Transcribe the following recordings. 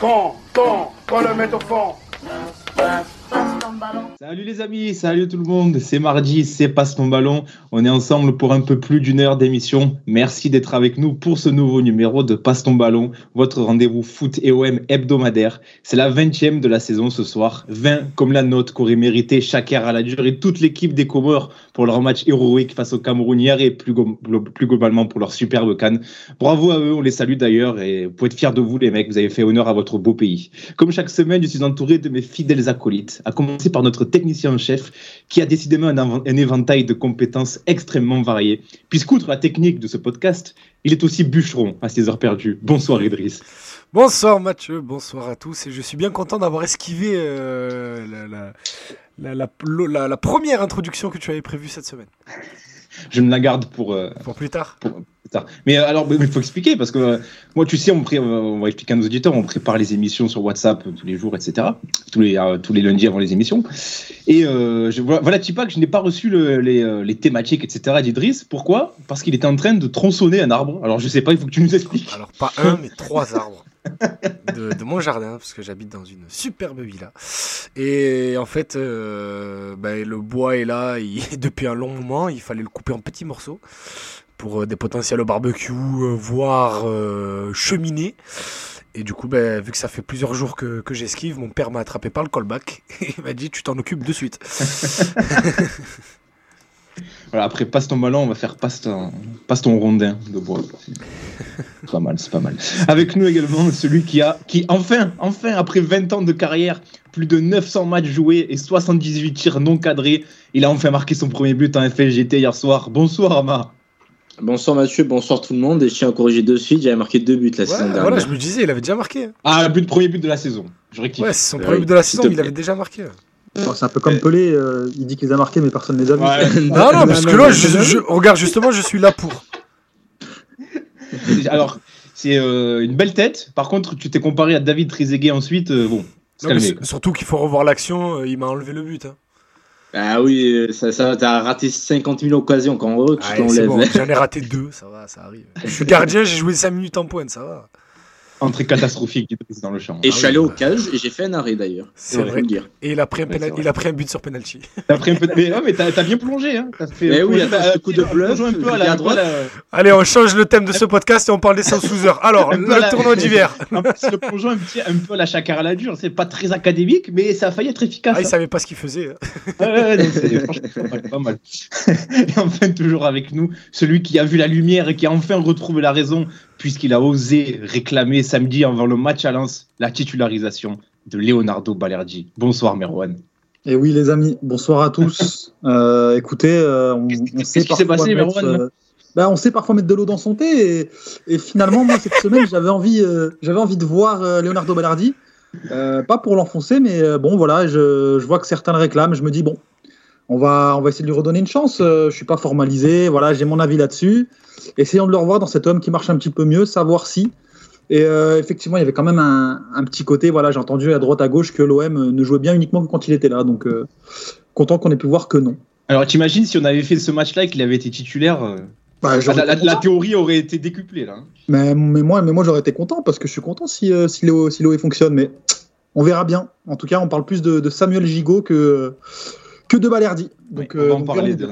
Quand, quand, quand le mettre au fond. Salut les amis, salut tout le monde, c'est mardi, c'est Passe ton ballon. On est ensemble pour un peu plus d'une heure d'émission. Merci d'être avec nous pour ce nouveau numéro de Passe ton ballon, votre rendez-vous foot et OM hebdomadaire. C'est la 20e de la saison ce soir, 20 comme la note qu'aurait mérité chaque à la durée toute l'équipe des Comores pour leur match héroïque face au Cameroun et plus, plus globalement pour leur superbe canne. Bravo à eux, on les salue d'ailleurs et vous pouvez être fiers de vous les mecs, vous avez fait honneur à votre beau pays. Comme chaque semaine, je suis entouré de mes fidèles acolytes, à commencer par notre technicien en chef qui a décidément un, un, éventail de compétences extrêmement variées. Puisqu'outre la technique de ce podcast, il est aussi bûcheron à ses heures perdues. Bonsoir Idriss. Bonsoir Mathieu, bonsoir à tous. Et je suis bien content d'avoir esquivé euh, la, la, la, la, première introduction que tu avais prévue cette semaine. je me la garde pour, euh, pour plus tard. Pour, plus tard. Mais euh, alors, il faut expliquer parce que euh, moi, tu sais, on, va expliquer à nos auditeurs, on prépare les émissions sur WhatsApp tous les jours, etc. Tous les, tous les lundis avant les émissions. Et voilà, pas que je n'ai pas reçu le, les, les, thématiques, etc. d'Idriss. Pourquoi? Parce qu'il était en train de tronçonner un arbre. Alors, je sais pas, il faut que tu nous expliques. Alors, pas un, mais trois arbres. de, mon jardin, parce que j'habite dans une superbe villa. Et en fait, euh, ben, le bois est là il, depuis un long moment, il fallait le couper en petits morceaux pour euh, des potentiels barbecue, euh, voire euh, cheminée. Et du coup, ben, vu que ça fait plusieurs jours que, que j'esquive, mon père m'a attrapé par le callback. Et il m'a dit Tu t'en occupes de suite. Voilà, après, passe ton ballon, on va faire passe ton, passe ton rondin de bois. C'est pas mal, c'est pas mal. Avec nous également, celui qui a, qui enfin, enfin, après 20 ans de carrière, plus de 900 matchs joués et 78 tirs non cadrés, il a enfin marqué son premier but en FLGT hier soir. Bonsoir, Ama. Bonsoir Mathieu, bonsoir tout le monde. Et je tiens à corriger de suite, j'avais marqué deux buts la ouais, saison dernière. Voilà, je me disais, il avait déjà marqué. Ah, le but, premier but de la saison. Je rectifie. Ouais, c'est son premier but de la saison, mais il avait déjà marqué. Bon, c'est un peu comme Pelé, euh, il dit qu'il les a marqués, mais personne ne les a vus. Ouais. non, non, parce que là, je, je, regarde, justement, je suis là pour. Alors, c'est euh, une belle tête. Par contre, tu t'es comparé à David Trezeguet ensuite. Euh, bon, non, surtout qu'il faut revoir l'action, il m'a enlevé le but. Hein. Ah oui, ça, ça t'as raté 50 000 occasions quand tu ah, t'enlèves. Bon, J'en ai raté deux, ça va, ça arrive. Je suis gardien, j'ai joué 5 minutes en pointe, ça va. Entrée catastrophique dans le champ. Et ah je suis allé au cage et j'ai fait un arrêt d'ailleurs. C'est vrai. Dire. Et il a pris un, il a pris un but sur penalty. T'as pris un peu... Mais, ouais, mais t'as as bien plongé. Hein. As fait mais oui, t'as un coup de bluff. un peu à la droite. Allez, on change le thème de ce podcast et on parle des 100 sous heures. Alors, le la... tournoi d'hiver. En plus, le plongeon un, petit, un peu à la chacun à la dure. C'est pas très académique, mais ça a failli être efficace. Ah, il savait pas ce qu'il faisait. ouais, franchement, pas mal. Et enfin, toujours avec nous, celui qui a vu la lumière et qui a enfin retrouvé la raison puisqu'il a osé réclamer samedi avant le match à Lens la titularisation de Leonardo Balerdi. Bonsoir Merwan. Et oui les amis, bonsoir à tous. euh, écoutez, euh, on, on sait qui s'est passé mettre, Merwan euh, bah, on sait parfois mettre de l'eau dans son thé et, et finalement moi cette semaine j'avais envie, euh, j'avais envie de voir euh, Leonardo Balerdi. pas pour l'enfoncer, mais bon voilà, je, je, vois que certains le réclament. Je me dis bon, on va, on va essayer de lui redonner une chance. je suis pas formalisé, voilà, j'ai mon avis là-dessus. Essayons de le revoir dans cet homme qui marche un petit peu mieux, savoir si. Et euh, effectivement, il y avait quand même un, un petit côté. Voilà, j'ai entendu à droite à gauche que l'OM ne jouait bien uniquement que quand il était là. Donc, euh, content qu'on ait pu voir que non. Alors, t'imagines si on avait fait ce match-là et qu'il avait été titulaire euh... bah, la, la, la, théorie aurait été décuplée là. Mais, mais moi, mais moi j'aurais été content parce que je suis content si, euh, si l'OE si fonctionne. Mais on verra bien. En tout cas, on parle plus de, de Samuel Gigot que, que de Balerdi. Donc, oui, on va en parler de.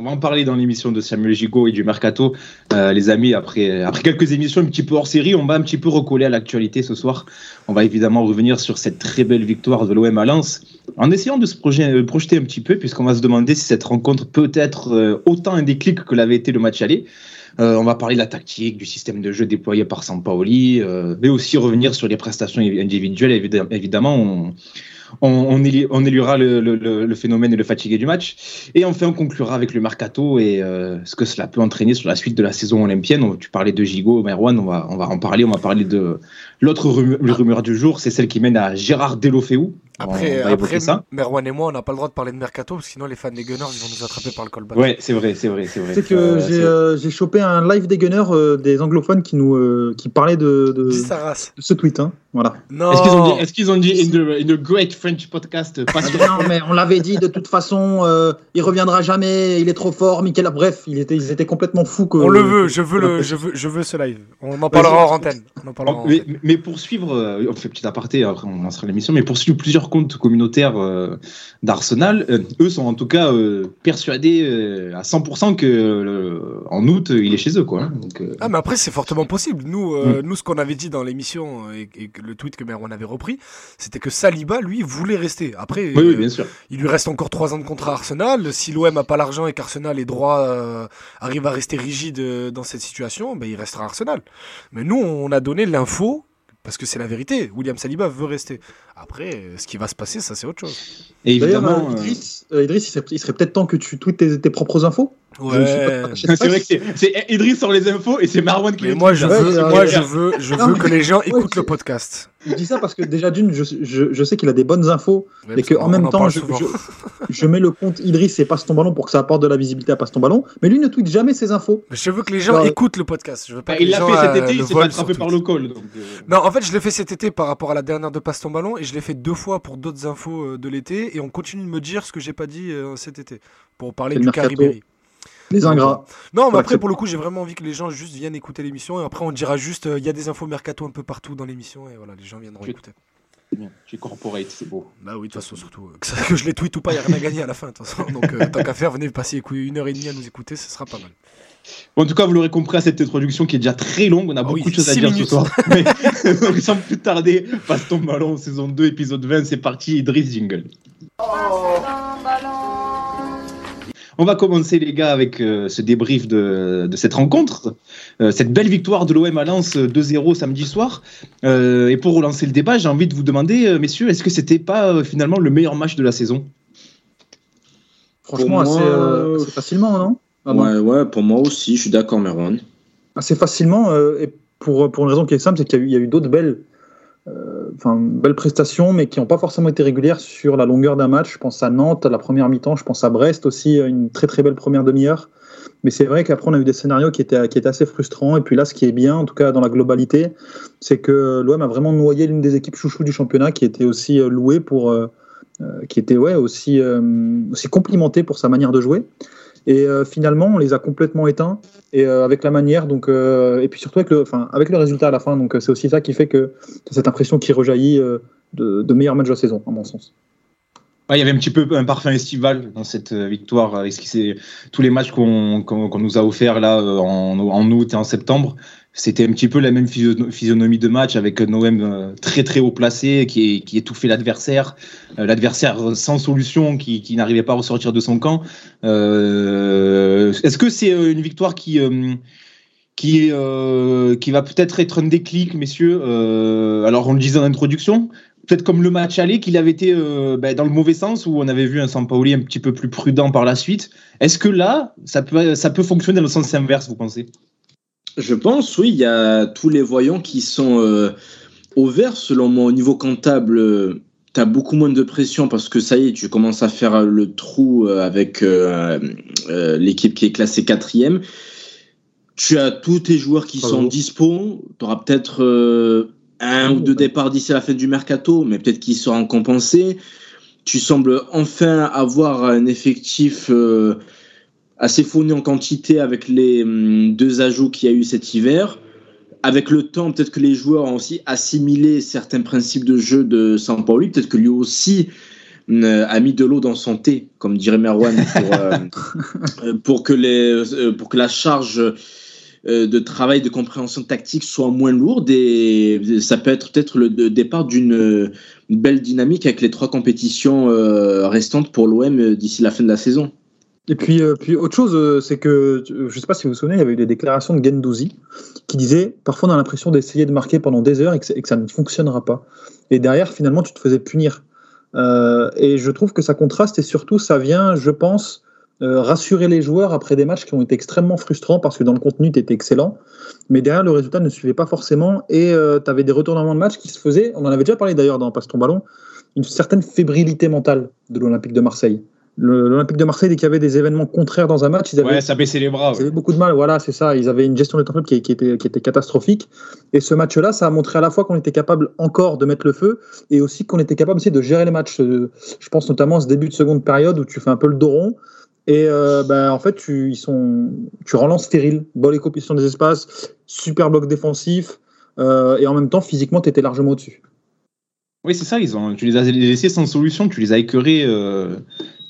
On va en parler dans l'émission de Samuel Gigot et du Mercato. Euh, les amis, après, après quelques émissions un petit peu hors série, on va un petit peu recoller à l'actualité ce soir. On va évidemment revenir sur cette très belle victoire de l'OM à Lens, en essayant de se projeter, projeter un petit peu, puisqu'on va se demander si cette rencontre peut être euh, autant un déclic que l'avait été le match aller. Euh, on va parler de la tactique, du système de jeu déployé par Sampaoli, euh, mais aussi revenir sur les prestations individuelles. Évidemment, on, on, on, le, phénomène et le fatigué du match. Et enfin, on conclura avec le mercato et euh, ce que cela peut entraîner sur la suite de la saison olympienne. Tu parlais de Gigot, Merwan, on va, on va en parler. On va parler de l'autre rumeur, rumeur, du jour, c'est celle qui mène à Gérard Delofeu. Après, après ça. Merwan et moi, on n'a pas le droit de parler de mercato, parce que sinon les fans des Gunners ils vont nous attraper par le callback. Ouais, c'est vrai, c'est vrai, c'est vrai. C'est que euh, j'ai euh, chopé un live des Gunners, euh, des anglophones qui nous qui parlaient de, de, de, ce tweet. Hein. Voilà. Non. Est-ce qu'ils ont dit, est-ce qu'ils ont dit in, the, in the great French podcast pas sûr? non, mais on l'avait dit de toute façon, euh, il reviendra jamais, il est trop fort, Michael. Bref, il était, ils étaient complètement fous. Que, On le veut, je veux le, je veux, je veux ce live. On en parlera en antenne. On en parlera en Mais, antenne. mais pour suivre, euh, on fait petit aparté, après on lancera l'émission, mais pour suivre plusieurs comptes communautaires euh, d'Arsenal, euh, eux sont en tout cas euh, persuadés à 100% que en août il est chez eux quoi. hein. Donc, Ah mais après c'est fortement possible. Nous, euh, nous ce qu'on avait dit dans l'émission et, le tweet que Merwan avait repris, c'était que Saliba lui voulait rester. Après, oui, oui, bien sûr. il lui reste encore trois ans de contrat à Arsenal. Si l'OM a pas l'argent et qu'Arsenal est droit, arrive à rester rigide dans cette situation, ben il restera à Arsenal. Mais nous, on a donné l'info parce que c'est la vérité. William Saliba veut rester. Après, euh, ce qui va se passer, ça c'est autre chose. Et évidemment, euh, euh, Idriss, euh, Idriss, il serait, peut-être temps que tu tweets tes, tes propres infos. De c'est vrai que c'est Idriss sur les infos et c'est Marwan qui Mais les moi, je Ouais, veux, moi, je veux, je Non, veux mais- que les gens Ouais, écoutent le podcast. Je dis ça parce que déjà d'une, je, je, je sais qu'il a des bonnes infos Ouais, et que en même en temps, je, je, je mets le compte Idriss et passe ton ballon pour que ça apporte de la visibilité à passe ton ballon. Mais lui ne tweet jamais ses infos. Mais je veux que les gens écoutent le podcast. Je veux pas Bah, que il les l'a gens, fait cet été, le il s'est sur par le donc, euh, Non, en fait, je l'ai fait cet été par rapport à la dernière de Passe ton ballon et je l'ai fait deux fois pour d'autres infos euh, de l'été et on continue de me dire ce que j'ai pas dit euh, cet été pour parler du cas. Ribéry. Les ingrats. Non, mais après, pour le coup, j'ai vraiment envie que les gens juste viennent écouter l'émission et après, on dira juste euh, il y a des infos mercato un peu partout dans l'émission et voilà, les gens viendront écouter. c'est bien. Tu es corporate, c'est beau. Bah oui, de toute façon, surtout euh, que, je les tweet ou pas, il n'y a rien à gagner à la fin. de toute façon. Donc, euh, tant qu'à faire, venez passer une heure et demie à nous écouter, ce sera pas mal. Bon, en tout cas, vous l'aurez compris à cette introduction qui est déjà très longue. On a Ah beaucoup oui, de choses à dire minutes. ce soir. Mais donc, sans plus tarder, passe ton ballon, saison 2, épisode 20. C'est parti, Idriss Jingle. On va commencer, les gars, avec euh, ce débrief de, de cette rencontre. Euh, cette belle victoire de l'OM à Lens euh, 2-0 samedi soir. Euh, et pour relancer le débat, j'ai envie de vous demander, euh, messieurs, est-ce que c'était pas euh, finalement le meilleur match de la saison? Franchement, assez, euh, facilement, non? Ouais, ouais, pour moi aussi, je suis d'accord, Merwan. Assez facilement. euh, et pour, pour une raison qui est simple, c'est qu'il y a eu, il y a eu d'autres belles, euh, belles prestations, mais qui n'ont pas forcément été régulières sur la longueur d'un match. Je pense à Nantes, à la première mi-temps. Je pense à Brest aussi, une très très belle première demi-heure. Mais c'est vrai qu'après, on a eu des scénarios qui étaient, qui étaient assez frustrants. Et puis là, ce qui est bien, en tout cas dans la globalité, c'est que l'OM a vraiment noyé l'une des équipes chouchou du championnat qui était aussi euh, louée pour. euh, euh, qui était ouais, aussi, euh, aussi complimentée pour sa manière de jouer. Et euh, finalement, on les a complètement éteints et euh, avec la manière, donc euh, et puis surtout avec le, enfin, avec le résultat à la fin. Donc c'est aussi ça qui fait que cette impression qui rejaillit de, meilleurs matchs de la saison, à mon sens. Il y avait un petit peu un parfum estival dans cette victoire avec ce qui tous les matchs qu'on qu'on nous a offerts là en août et en septembre. C'était un petit peu la même physio- physionomie de match avec un OM euh, très très haut placé qui, qui étouffait l'adversaire, euh, l'adversaire sans solution qui, qui n'arrivait pas à ressortir de son camp. Euh, Est-ce que c'est une victoire qui qui, qui va peut-être être un déclic, messieurs? Alors on le disait en introduction, peut-être comme le match aller, qu'il avait été ben, dans le mauvais sens, où on avait vu un Sampaoli un petit peu plus prudent par la suite. Est-ce que là, ça peut, ça peut fonctionner dans le sens inverse, vous pensez? Je pense, oui, il y a tous les voyants qui sont euh, au vert, selon moi. Au niveau comptable, tu as beaucoup moins de pression parce que ça y est, tu commences à faire le trou euh, avec euh, euh, l'équipe qui est classée quatrième. Tu as tous tes joueurs qui sont dispo. Tu auras peut-être euh, un ou deux départs d'ici la fin du mercato, mais peut-être qu'ils seront compensés. Tu sembles enfin avoir un effectif euh, assez fourni en quantité avec les hum, deux ajouts qu'il y a eu cet hiver. Avec le temps, peut-être que les joueurs ont aussi assimilé certains principes de jeu de Sampaoli. Peut-être que lui aussi hum, a mis de l'eau dans son thé, comme dirait Merwan, pour, euh, euh, pour, que, les, euh, pour que la charge euh, de travail de compréhension tactique soit moins lourde. Et ça peut être peut-être le départ d'une euh, belle dynamique avec les trois compétitions euh, restantes pour l'OM euh, d'ici la fin de la saison. Et puis, euh, puis autre chose, euh, c'est que euh, je sais pas si vous vous souvenez, il y avait eu des déclarations de Gendouzi qui disait parfois on a l'impression d'essayer de marquer pendant des heures et que, ça- ne fonctionnera pas. Et derrière, finalement, tu te faisais punir. Euh, et je trouve que ça contraste et surtout, ça vient, je pense, euh, rassurer les joueurs après des matchs qui ont été extrêmement frustrants parce que dans le contenu, tu étais excellent. Mais derrière, le résultat ne suivait pas forcément et tu avais des retournements de match qui se faisaient. On en avait déjà parlé d'ailleurs dans Passe ton ballon, une certaine fébrilité mentale de l'Olympique de Marseille. l'Olympique de Marseille, dès qu'il y avait des événements contraires dans un match, ils avaient, Ouais, ça baissait les bras. ils ouais. avaient beaucoup de mal. Voilà, c'est ça. Ils avaient une gestion des temps qui, qui était, qui était catastrophique. Et ce match-là, ça a montré à la fois qu'on était capable encore de mettre le feu et aussi qu'on était capable aussi de gérer les matchs. Euh, Je pense notamment à ce début de seconde période où tu fais un peu le dos rond. Et euh, ben, en fait, tu, ils sont, tu relances stérile, bonne écopisation des espaces, super bloc défensif. euh, et en même temps, physiquement, tu étais largement au-dessus. Oui, c'est ça, ils ont, tu les as laissés sans solution, tu les as écœurés. euh,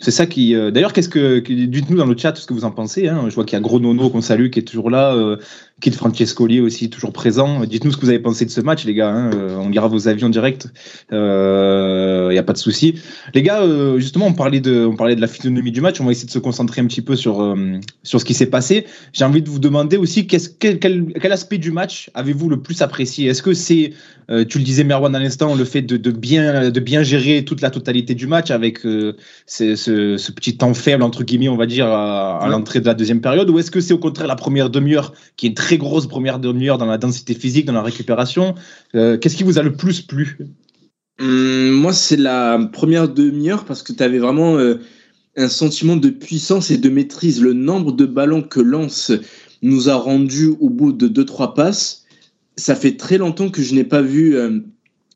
c'est ça qui. euh, D'ailleurs, qu'est-ce que. Dites-nous dans le chat ce que vous en pensez. hein. Je vois qu'il y a Gros Nono qu'on salue, qui est toujours là. Euh, Kid Francescoli aussi, toujours présent. Dites-nous ce que vous avez pensé de ce match, les gars. hein. Euh, On lira vos avis en direct. Il n'y a pas de souci. Les gars, euh, justement, on parlait, de, on parlait de la physionomie du match. On va essayer de se concentrer un petit peu sur, euh, sur ce qui s'est passé. J'ai envie de vous demander aussi qu'est-ce- quel, quel, aspect du match avez-vous le plus apprécié? Est-ce que c'est euh, tu le disais Merwan à l'instant, le fait de, de bien, de bien gérer toute la totalité du match avec euh, ce, ce- ce petit temps faible, entre guillemets, on va dire, à, à Ouais. l'entrée de la deuxième période Ou est-ce que c'est au contraire la première demi-heure, qui est une très grosse première demi-heure dans la densité physique, dans la récupération Euh, Qu'est-ce qui vous a le plus plu? Hum, moi, c'est la première demi-heure parce que tu avais vraiment euh, un sentiment de puissance et de maîtrise. Le nombre de ballons que Lens nous a rendu au bout de 2-3 passes, ça fait très longtemps que je n'ai pas vu euh,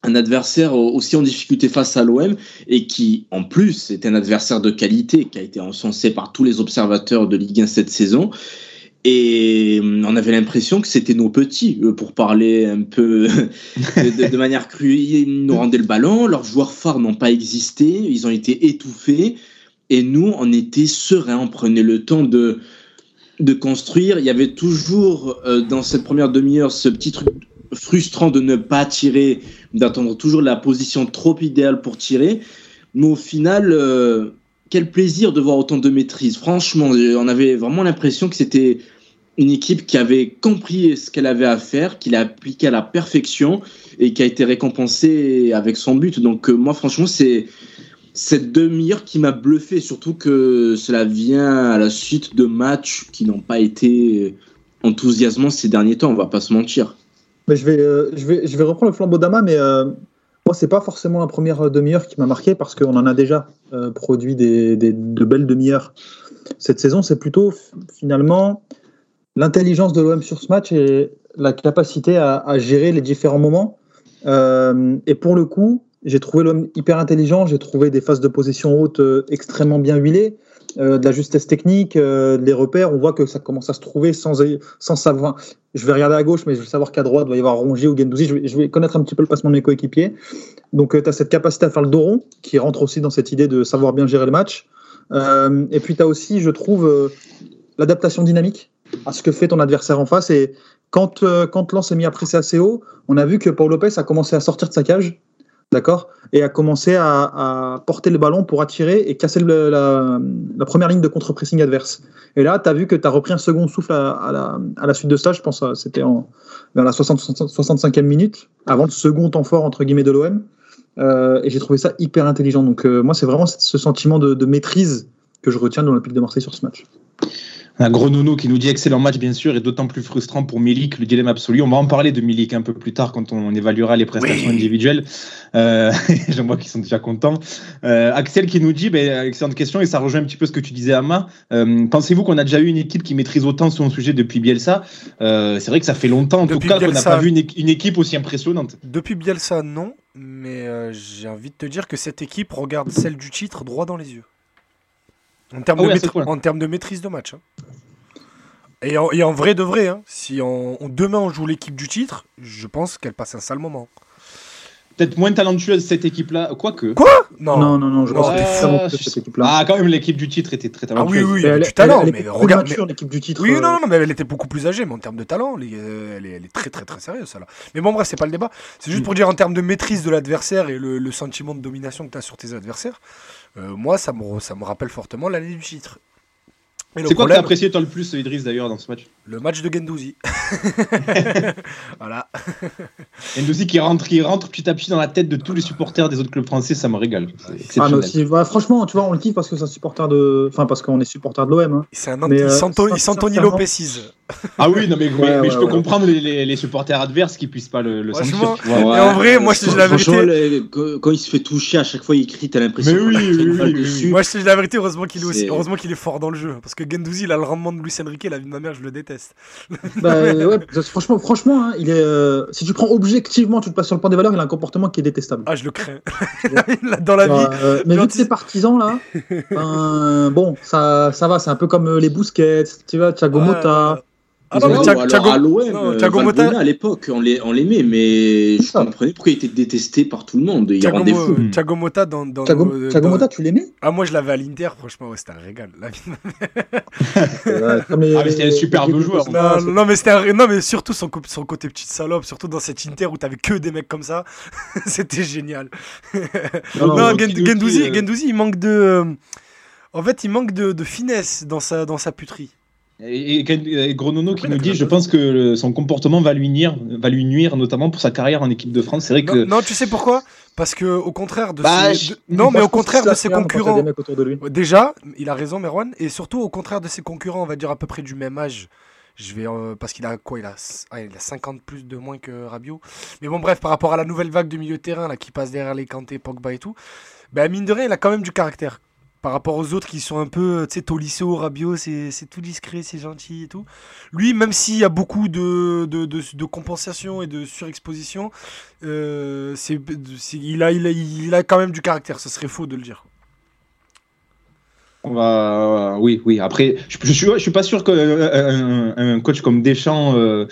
un adversaire au- aussi en difficulté face à l'OM et qui, en plus, est un adversaire de qualité qui a été encensé par tous les observateurs de Ligue 1 cette saison. Et hum, on avait l'impression que c'était nos petits, euh, pour parler un peu de, manière crue. Ils nous rendaient le ballon, leurs joueurs phares n'ont pas existé, ils ont été étouffés. Et nous, on était sereins, on prenait le temps de, de construire. Il y avait toujours euh, dans cette première demi-heure ce petit truc frustrant de ne pas tirer, d'attendre toujours la position trop idéale pour tirer. Mais au final, euh, quel plaisir de voir autant de maîtrise. Franchement, euh, on avait vraiment l'impression que c'était une équipe qui avait compris ce qu'elle avait à faire, qui l'a appliqué à la perfection et qui a été récompensée avec son but. Donc euh, moi, franchement, c'est cette demi-heure qui m'a bluffé, surtout que cela vient à la suite de matchs qui n'ont pas été enthousiasmants ces derniers temps, on va pas se mentir. Mais je vais, euh, je vais, je vais reprendre le flambeau d'Ama, mais euh, moi, c'est pas forcément la première demi-heure qui m'a marqué parce qu'on en a déjà euh, produit des, des- de belles demi-heures cette saison. C'est plutôt finalement l'intelligence de l'OM sur ce match et la capacité à, à gérer les différents moments. Euh, et pour le coup, j'ai trouvé l'homme hyper intelligent. J'ai trouvé des phases de possession haute extrêmement bien huilées, euh, de la justesse technique, euh, des repères. On voit que ça commence à se trouver sans, sans savoir. Je vais regarder à gauche, mais je vais savoir qu'à droite, il doit y avoir Rongier ou Gendouzi. Je vais, connaître un petit peu le placement de mes coéquipiers. Donc, tu as cette capacité à faire le dos rond, qui rentre aussi dans cette idée de savoir bien gérer le match. Euh, et puis, tu as aussi, je trouve, euh, l'adaptation dynamique à ce que fait ton adversaire en face. Et quand, euh, quand Lens s'est mis à presser assez haut, on a vu que Paul Lopez a commencé à sortir de sa cage, d'accord? Et a commencé à, porter le ballon pour attirer et casser la, première ligne de contre-pressing adverse. Et là, tu as vu que tu as repris un second souffle à, la, suite de ça. Je pense que c'était vers la 60, 65e minute, avant le second temps fort, entre guillemets, de l'OM. Euh, et j'ai trouvé ça hyper intelligent. Donc, euh, moi, c'est vraiment ce- ce sentiment de, de maîtrise que je retiens de l'Olympique de Marseille sur ce match. Un gros nono qui nous dit excellent match, bien sûr, et d'autant plus frustrant pour Milik, le dilemme absolu. On va en parler de Milik un peu plus tard quand on évaluera les prestations Oui. individuelles. Euh, J'en vois qu'ils sont déjà contents. Euh, Axel qui nous dit, ben, excellente question, et ça rejoint un petit peu ce que tu disais, Ama. Euh, Pensez-vous qu'on a déjà eu une équipe qui maîtrise autant son sujet depuis Bielsa? Euh, C'est vrai que ça fait longtemps, en Depuis tout cas, qu'on n'a pas vu une, une équipe aussi impressionnante. Depuis Bielsa, non, mais j'ai envie de te dire que cette équipe regarde celle du titre droit dans les yeux. En termes, Ah de, en termes de maîtrise de match. hein. Et, en, et en vrai de vrai, hein, si on, on- demain on joue l'équipe du titre, je pense qu'elle passe un sale moment. Peut-être moins talentueuse cette équipe-là, quoique. Quoi Non. Non, non, non, je pense Non, que c'est cette équipe-là. Ah, quand même, l'équipe du titre était très Ah talentueuse. oui, oui, avait elle, du talent, elle, elle mais regarde. l'équipe du titre. Oui, euh, non, non, mais elle était beaucoup plus âgée, mais en termes de talent, les- euh, elle est, elle est très, très, très sérieuse, celle-là. Mais bon, bref, c'est pas le débat. C'est juste Mm. pour dire en termes de maîtrise de l'adversaire et le, le sentiment de domination que tu as sur tes adversaires, euh, moi, ça me, ça me rappelle fortement l'année du titre. C'est quoi que t'as problème, apprécié toi le plus, Idriss, d'ailleurs, dans ce match le match de Gendouzi. voilà. Ndouzi qui rentre, qui rentre petit à petit dans la tête de tous les supporters des autres clubs français, ça me régale. C'est Ah, aussi, franchement, tu vois, on le kiffe parce que c'est un supporter de. Enfin, parce qu'on est supporter de l'OM. Hein. C'est un anti euh, Santo-. Ah oui, non mais, mais- Ouais, mais ouais, je peux ouais. comprendre les, les- les supporters adverses qui puissent pas le, le. Et en vrai, moi, je te dis la vérité. quand- il se fait toucher, à chaque fois il crie, t'as l'impression Mais qu'on oui, oui, dessus. Moi, je te dis la vérité, heureusement qu'il est, aussi, heureusement qu'il est fort dans le jeu. Parce que Gendouzi, il a le rendement de Luis Enrique, la vie de ma mère, je le déteste. Bah, ouais, parce que franchement, franchement hein, il est, euh, si tu prends objectivement, tu le passes sur le point des valeurs, il a un comportement qui est détestable. Ah, je le crains. Dans la vie. Euh, mais vu que ses partisans là, ben, bon, ça, ça va, c'est un peu comme euh, les Busquets, tu vois, Thiago Motta. Ah non, mais Ouais, Thiago- alors à l'OM, Thiago à l'époque, on les- on l'aimait, mais je comprenais pourquoi il était détesté par tout le monde. Il Thiago, rendait fou. Thiago Motta dans. dans Thiago, Thiago dans- Motta, tu l'aimais? Ah, moi, je l'avais à l'Inter, franchement, ouais, c'était un régal. La vie de ma Ouais, comme les- Ah, mais c'était un superbe les- joueur. Non, mais c'était un- non, mais surtout son, côté petite salope, surtout dans cette Inter où t'avais que des mecs comme ça, c'était génial. Non, Non, non, Gendouzi, euh, Gendouzi, il manque de. euh, En fait, il manque de, de finesse dans sa, dans sa puterie. Et, et, et Gronono qui nous dit, je pense que son comportement va lui nuire, va lui nuire notamment pour sa carrière en équipe de France. C'est vrai Non, que non, tu sais pourquoi? Parce que au contraire de Bah, ses... je- Non, mais au contraire de se ses concurrents. des mecs autour de lui. Déjà, il a raison, Merwan, et surtout au contraire de ses concurrents, on va dire à peu près du même âge. Je vais euh, parce qu'il a quoi il a, ah, il a 50 plus de moins que Rabiot. Mais bon bref, par rapport à la nouvelle vague de milieu de terrain là qui passe derrière les Kanté, Pogba et tout, ben mine de rien, il a quand même du caractère. Par rapport aux autres qui sont un peu, tu sais, Tolisso, Rabiot, c'est tout discret, c'est gentil et tout. Lui, même s'il y a beaucoup de, de, compensation et de surexposition, euh, il, a, il, a, quand même du caractère, ce serait faux de le dire. on va, oui, oui. Après, je, je suis, je suis pas sûr qu'un un, un coach comme Deschamps euh,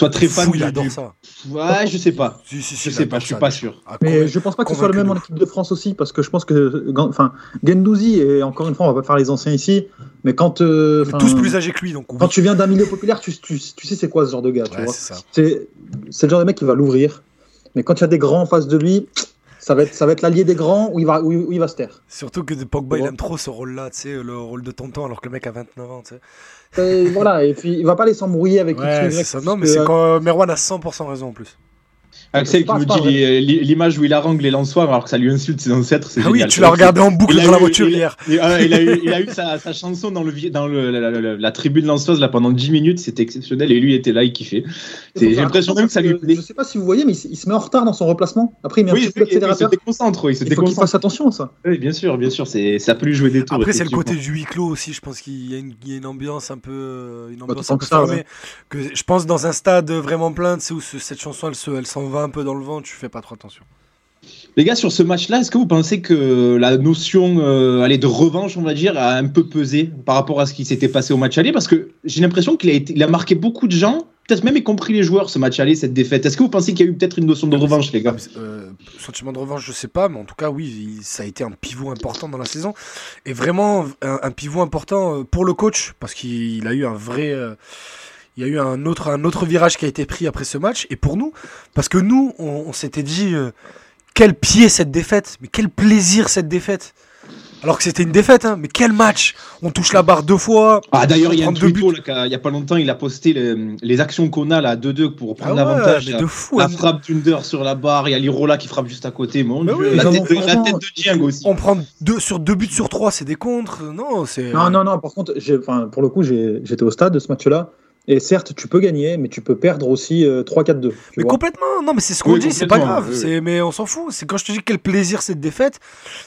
soit très fan il adore du- ça. Ouais, je sais pas. Si, si, si, Je il sais pas, je suis pas sûr. Mais je pense pas que ce soit le même en équipe de France aussi, parce que je pense que, enfin, Gendouzi, et encore une fois, on va pas faire les anciens ici, mais quand, euh, tous plus âgés que lui, donc oui. quand tu viens d'un milieu populaire, tu, tu, tu sais c'est quoi ce genre de gars, tu Ouais, vois. c'est le genre de mec qui va l'ouvrir, mais quand il y a des grands en face de lui, ça va être, ça va être l'allié des grands où il va, où, il- où il va se taire. Surtout que Pogba, il Ouais. aime trop ce rôle-là, tu sais, le rôle de tonton, alors que le mec a 29 ans, tu sais. Et voilà, et puis il va pas les s'embrouiller avec Ouais, X, Y, ça. Non, mais c'est que, quand Merwan a 100% raison en plus. Axel qui nous dit l'image où il harangue les Lensois alors que ça lui insulte ses ancêtres. Ah oui, génial. tu l'as regardé en boucle dans la eu- voiture hier. Il, a eu, il a eu sa, sa chanson dans, le, vi- dans le, la, la- la- la tribune lançoise là, pendant 10 minutes, c'était exceptionnel et lui était là, il kiffait. J'ai l'impression même que ça lui plaît. Je sais pas si vous voyez, mais il, se- il se met en retard dans son replacement. Après, il met un Oui, petit coup il, il se d'accélérateur. déconcentre, il se Il faut qu'il déconcentre. fasse attention à ça. Oui, bien sûr, bien sûr, ça peut lui jouer des tours. Après, c'est le côté du huis clos aussi. Je pense qu'il y, a une- il y a une ambiance un peu, euh, une ambiance un peu ça, fermée. je pense dans un stade vraiment plein, tu sais, où ce- cette chanson, elle s'en va un peu dans le vent, tu fais pas trop attention. Les gars, sur ce match-là, est-ce que vous pensez que la notion euh, allez, de revanche, on va dire, a un peu pesé par rapport à ce qui s'était passé au match aller? Parce que j'ai l'impression qu'il a, été, il a marqué beaucoup de gens, peut-être même y compris les joueurs, ce match aller, cette défaite. Est-ce que vous pensez qu'il y a eu peut-être une notion de revanche, les gars? Euh, sentiment de revanche, je sais pas, mais en tout cas, oui, ça a été un pivot important dans la saison. Et vraiment, un, un pivot important euh, pour le coach, parce qu'il a eu un vrai. euh, il y a eu un autre, un autre virage qui a été pris après ce match. Et pour nous, parce que nous, on, on s'était dit euh, quel pied cette défaite, mais quel plaisir cette défaite. Alors que c'était une défaite, hein, mais quel match On touche la barre deux fois. Ah d'ailleurs, il y a un buts. là, qu'il y a pas longtemps, il a posté les, les actions qu'on a là, 2-2 pour Ah prendre ouais, l'avantage. La, de fou. la frappe d'Under sur la barre, il y a Lirola qui frappe juste à côté. Mon Dieu, oui, la, tête de, la franchement, tête de Dieng aussi. On prend deux, sur deux buts sur trois, c'est des contres. Non, c'est. Non, non, non, par contre, j'ai- enfin, pour le coup, j'étais au stade de ce match-là. Et certes, tu peux gagner, mais tu peux perdre aussi euh, 3-4-2. tu Mais vois. complètement, non mais c'est ce qu'on Oui, dit, c'est pas grave, oui, oui. c'est mais on s'en fout. C'est quand je te dis quel plaisir cette défaite,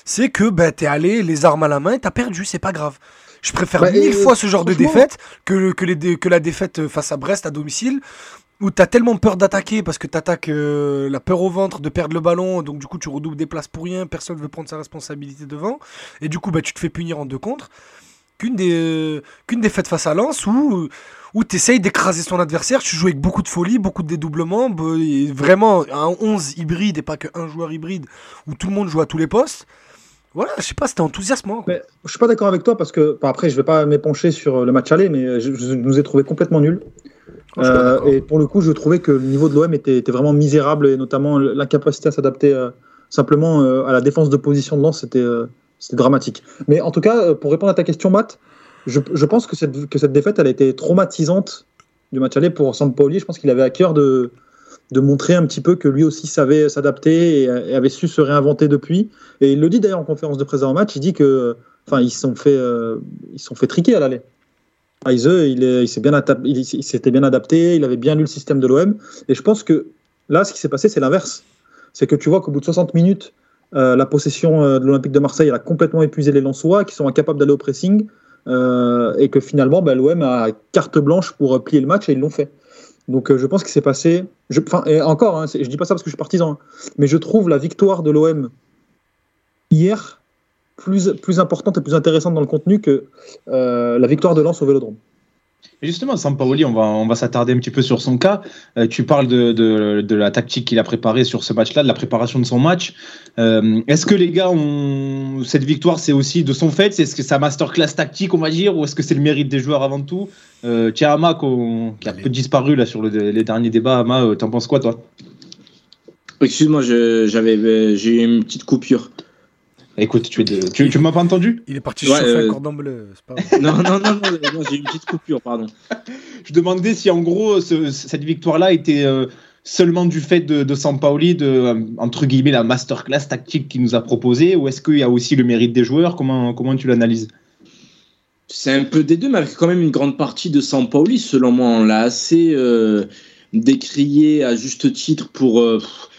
c'est que bah, t'es allé les armes à la main, et t'as perdu, c'est pas grave. Je préfère Bah, mille et, fois ce genre de défaite que, que, les, dé- que la défaite face à Brest à domicile, où t'as tellement peur d'attaquer parce que t'attaques euh, la peur au ventre de perdre le ballon, donc du coup tu redoubles des places pour rien, personne veut prendre sa responsabilité devant, et du coup bah, tu te fais punir en deux contre, qu'une des, qu'une défaite face à Lens où, où tu essayes d'écraser son adversaire, tu joues avec beaucoup de folie, beaucoup de dédoublement, be- et vraiment un 11 hybride et pas qu'un joueur hybride où tout le monde joue à tous les postes. Voilà, je sais pas, c'était enthousiasmant. Mais je suis pas d'accord avec toi parce que, après, je vais pas m'épancher sur le match aller, mais je, je nous ai trouvé complètement nuls. Oh, Euh, et pour le coup, je trouvais que le niveau de l'OM était, était vraiment misérable et notamment l'incapacité à s'adapter euh, simplement euh, à la défense de position de Lens, c'était dramatique. Mais en tout cas, pour répondre à ta question, Matt, je, pense que cette, que cette défaite, elle a été traumatisante du match aller pour Sampaoli. Je pense qu'il avait à cœur de, de montrer un petit peu que lui aussi savait s'adapter et, avait su se réinventer depuis. Et il le dit d'ailleurs en conférence de presse en match, il dit que, enfin, ils se sont fait, euh, sont fait triquer à l'aller. Heise, il est- bien, s'était bien adapté, il avait bien lu le système de l'OM. Et je pense que là, ce qui s'est passé, c'est l'inverse. C'est que tu vois qu'au bout de 60 minutes, euh, la possession euh, de l'Olympique de Marseille elle a complètement épuisé les Lensois, qui sont incapables d'aller au pressing, euh, et que finalement, bah, l'OM a carte blanche pour euh, plier le match, et ils l'ont fait. Donc euh, je pense qu'il s'est passé. Je, et encore, hein, je dis pas ça parce que je suis partisan, hein, mais je trouve la victoire de l'OM hier plus, importante et plus intéressante dans le contenu que la victoire de Lens au Vélodrome. Justement, Sampaoli, on va, on va s'attarder un petit peu sur son cas. Euh, tu parles de, de, de la tactique qu'il a préparée sur ce match-là, de la préparation de son match. Euh, Est-ce que les gars, ont... cette victoire, c'est aussi de son fait? Est-ce que c'est sa masterclass tactique, on va dire Ou est-ce que c'est le mérite des joueurs avant tout? Euh, Tiens, Ama, qu'on- qui a un peu disparu là, sur le- les derniers débats, Ama, euh, t'en penses quoi, toi? Excuse-moi, j'avais, j'ai eu une petite coupure. Écoute, tu, es de- tu, tu m'as pas entendu Il est parti Ouais, chauffer euh, un cordon bleu. C'est pas vrai. Non, non, non, non, non, j'ai eu une petite coupure, pardon. Je demandais si en gros ce- cette victoire-là était euh, seulement du fait de, de Sampaoli, de euh, entre guillemets la masterclass tactique qu'il nous a proposé, ou est-ce qu'il y a aussi le mérite des joueurs? Comment comment tu l'analyses? C'est un peu des deux, mais avec quand même une grande partie de Sampaoli, selon moi. On l'a assez euh, décrié à juste titre pour euh, pff,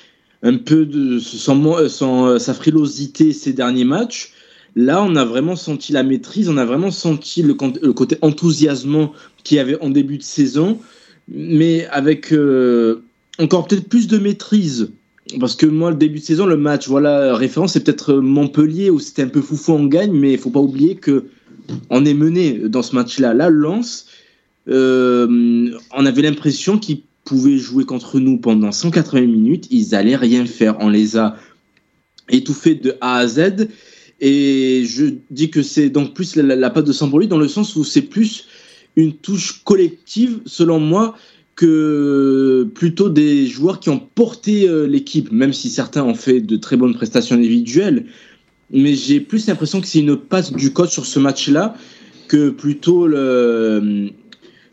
un peu de mo- son- euh, sa frilosité ces derniers matchs. Là, on a vraiment senti la maîtrise, on a vraiment senti le, côté enthousiasmant qu'il y avait en début de saison, mais avec euh, encore peut-être plus de maîtrise. Parce que moi, le début de saison, le match, voilà, référence, c'est peut-être Montpellier où c'était un peu foufou en gagne, mais il faut pas oublier que on est mené dans ce match-là. Là, Lens, euh, on avait l'impression qu'ils pouvaient jouer contre nous pendant 180 minutes. Ils allaient rien faire. On les a étouffés de A à Z. Et je dis que c'est donc plus la, la, la patte de Sampoli dans le sens où c'est plus une touche collective, selon moi, que plutôt des joueurs qui ont porté euh, l'équipe, même si certains ont fait de très bonnes prestations individuelles mais j'ai plus l'impression que c'est une passe du coach sur ce match-là que plutôt le,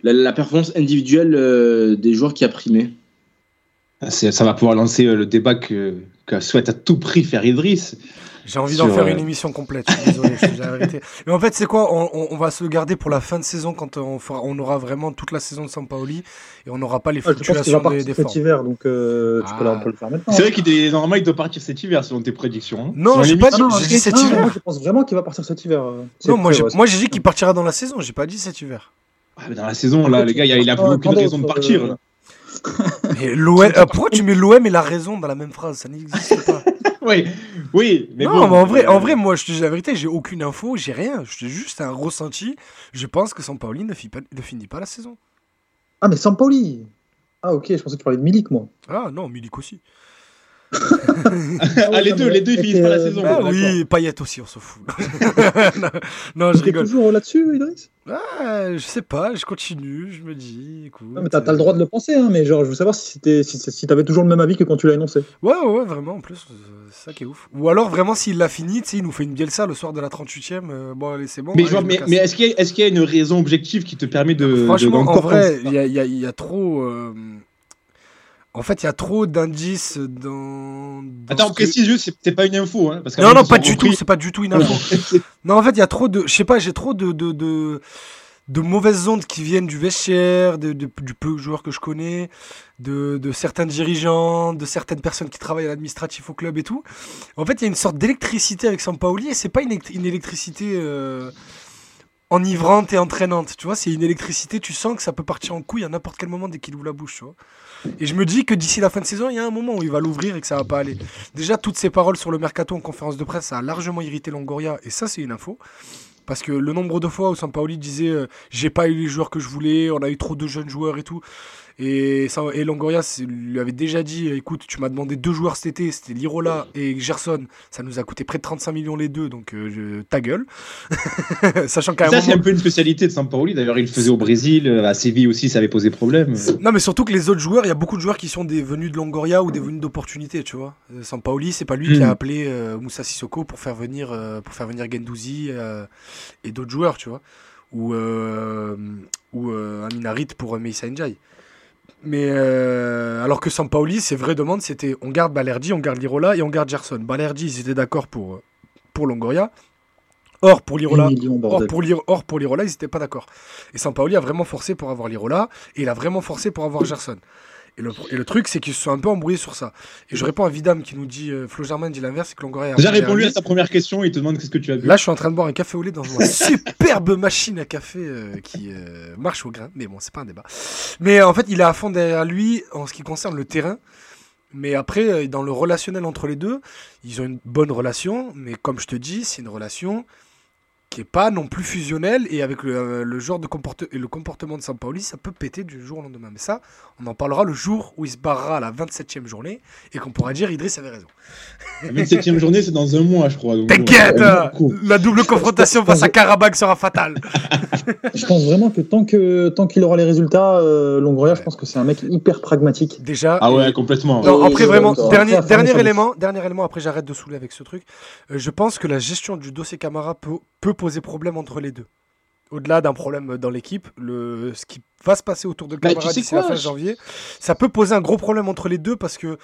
la, la performance individuelle euh, des joueurs qui a primé. C'est- Ça va pouvoir lancer euh, le débat que, que souhaite à tout prix faire Idriss. J'ai envie d'en faire euh, une émission complète. Désolé. Mais en fait, c'est quoi on, on- on va se le garder pour la fin de saison quand on, fera, on aura vraiment toute la saison de Sampaoli et on n'aura pas les Ah, je pense fluctuations des, partir des cet formes. hiver, donc euh, tu peux, là, on Ah. peut le faire maintenant. C'est vrai qu'il est normalement il doit partir cet hiver selon tes prédictions. hein. Non, j'ai pas dit- non, non, dit cet non, hiver. moi, je pense vraiment qu'il va partir cet hiver. Non, moi prêt, j'ai ouais, moi, j'ai dit qu'il partira dans la saison. J'ai pas dit cet hiver. Ah, mais dans la saison, là, les gars, il a- plus aucune raison de euh, partir. là. Mais l'OM, euh, pourquoi tu mets l'OM et la raison dans la même phrase? Ça n'existe pas. Oui, oui, mais non, bon, mais en vrai, en vrai, moi, je te dis la vérité, j'ai aucune info, j'ai rien. J'ai juste un ressenti. Je pense que Sampaoli ne, finit pas- ne finit pas la saison. Ah, mais Sampoli Ah, ok, je pensais que tu parlais de Milik, moi. Ah non, Milik aussi. Ah, les deux, les deux, ils finissent pas la saison. Ah oui, Payet aussi, on s'en fout. non, non, je rigole. toujours là-dessus, Idriss? Ah, je sais pas, je continue, je me dis, écoute. Non, mais t'as t'as le droit de le penser, hein, mais genre, je veux savoir si, c'était- si, si t'avais toujours le même avis que quand tu l'as énoncé. Ouais, ouais, ouais, vraiment, en plus, euh, c'est ça qui est ouf. Ou alors, vraiment, s'il l'a fini, tu sais, il nous fait une Bielsa le soir de la 38ème. euh, bon, allez, c'est bon. Mais, allez, vois- me mais, mais est-ce qu'il y, a- y une raison objective qui te permet de. de Franchement, en d'encore vrai, il y a, y y trop. euh, En fait, il y a trop d'indices dans. dans Attends, que- précise juste, c'est- pas une info. Hein, parce Non, non, pas du tout, c'est pas du tout une info. non, en fait, il y a trop de. Je sais pas, j'ai trop de. de, de de mauvaises ondes qui viennent du vestiaire, de, de- du peu de joueurs que je connais, de, de certains dirigeants, de certaines personnes qui travaillent à l'administratif au club et tout. En fait, il y a une sorte d'électricité avec Sampaoli et c'est pas une, une électricité euh, enivrante et entraînante. Tu vois, c'est une électricité, tu sens que ça peut partir en couille à n'importe quel moment dès qu'il ouvre la bouche. Tu vois. Et je me dis que d'ici la fin de saison, il y a un moment où il va l'ouvrir et que ça va pas aller. Déjà, toutes ces paroles sur le mercato en conférence de presse, ça a largement irrité Longoria, et ça, c'est une info. Parce que le nombre de fois où Sampaoli disait euh, j'ai pas eu les joueurs que je voulais, on a eu trop de jeunes joueurs et tout. Et, ça, et Longoria lui avait déjà dit écoute, tu m'as demandé deux joueurs cet été, c'était Lirola et Gerson, ça nous a coûté près de 35 millions les deux, donc euh, je- ta gueule. Sachant qu'à Ça, c'est un peu une spécialité de Sampaoli. D'ailleurs, il le faisait au Brésil, euh, à Séville aussi, ça avait posé problème. Non, mais surtout que les autres joueurs, il y a beaucoup de joueurs qui sont des venus de Longoria ou des venus d'opportunité, tu vois. Euh, Sampaoli, c'est pas lui qui a appelé euh, Moussa Sissoko pour faire venir, euh, pour faire venir Gendouzi et d'autres joueurs, tu vois. Ou, ou Amin Harit pour Meissa Ndiaye. Mais euh, alors que Sampaoli, ses vraies demandes, c'était on garde Balerdi, on garde Lirola et on garde Gerson. Balerdi, ils étaient d'accord pour, pour Longoria. Or, pour Lirola, pour, or, pour Lirola, ils n'étaient pas d'accord. Et Sampaoli a vraiment forcé pour avoir Lirola, et il a vraiment forcé pour avoir Gerson. Et le, et le truc, c'est qu'ils se sont un peu embrouillés sur ça. Et je réponds à Vidam qui nous dit, euh, Flo Germain dit l'inverse, c'est que Longoria a Déjà répondu à sa première question, il te demande qu'est-ce que tu as vu. Là, je suis en train de boire un café au lait dans une superbe machine à café euh, qui euh, marche au grain. Mais bon, c'est pas un débat. Mais en fait, il est à fond derrière lui en ce qui concerne le terrain. Mais après, dans le relationnel entre les deux, ils ont une bonne relation. Mais comme je te dis, c'est une relation qui est pas non plus fusionnelle. Et avec le, euh, le genre de comporte et le comportement de Sampaoli, ça peut péter du jour au lendemain. Mais ça, on en parlera le jour où il se barrera à la 27e journée et qu'on pourra dire Idriss avait raison. La 27 e journée, c'est dans un mois, je crois. T'inquiète, la double confrontation face à Karabakh sera fatale. Je pense vraiment que tant que tant qu'il aura les résultats, euh, Longoria, je pense que c'est un mec hyper pragmatique. Déjà. Ah et- ouais, complètement. Non, Oui, après vraiment, dernier, dernier élément, dernier élément, après j'arrête de saouler avec ce truc. Euh, je pense que la gestion du dossier Camara peut, peut poser problème entre les deux. Au-delà d'un problème dans l'équipe, le, ce qui va se passer autour de Bah, Camara tu sais d'ici la fin je- janvier, ça peut poser un gros problème entre les deux parce que,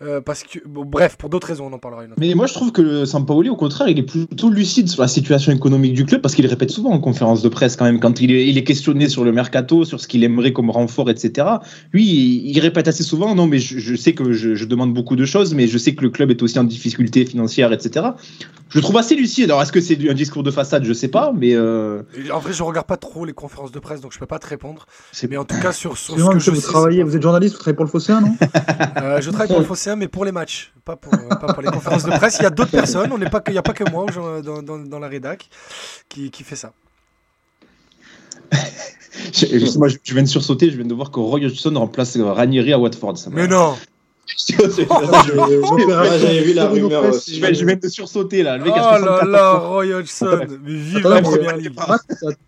euh, parce que bon, bref, pour d'autres raisons, on en parlera une autre. Mais moi, je trouve que le Sampaoli, au contraire, il est plutôt lucide sur la situation économique du club parce qu'il répète souvent en conférence de presse quand même quand il est, il est questionné sur le mercato, sur ce qu'il aimerait comme renfort, etc. Lui, il, il répète assez souvent non, mais je, je sais que je, je demande beaucoup de choses, mais je sais que le club est aussi en difficulté financière, etc. Je le trouve assez lucide. Alors, est-ce que c'est un discours de façade? Je sais pas, mais euh, En vrai, je regarde pas trop les conférences de presse, donc je peux pas te répondre. c'est Mais en tout cas, sur, sur ce que monsieur, je vous sais, travaillez, vous êtes journaliste, vous travaillez pour le Phocéen, non? Euh, je travaille pour le Mais pour les matchs, pas pour, euh, pas pour les conférences de presse. Il y a d'autres personnes, on n'est pas, que- il n'y a pas que moi aux- dans, dans, dans la rédac qui, qui fait ça. je, je- moi, je, je viens de sursauter. Je viens de voir que Roy Hodgson remplace Ranieri à Watford. Ça Mais non je, je- Ouais, j'avais vu la rumeur aussi. je viens- je viens de sursauter là. Le Oh mec là 64 là. Roy Hodgson, mais vive la première ligue.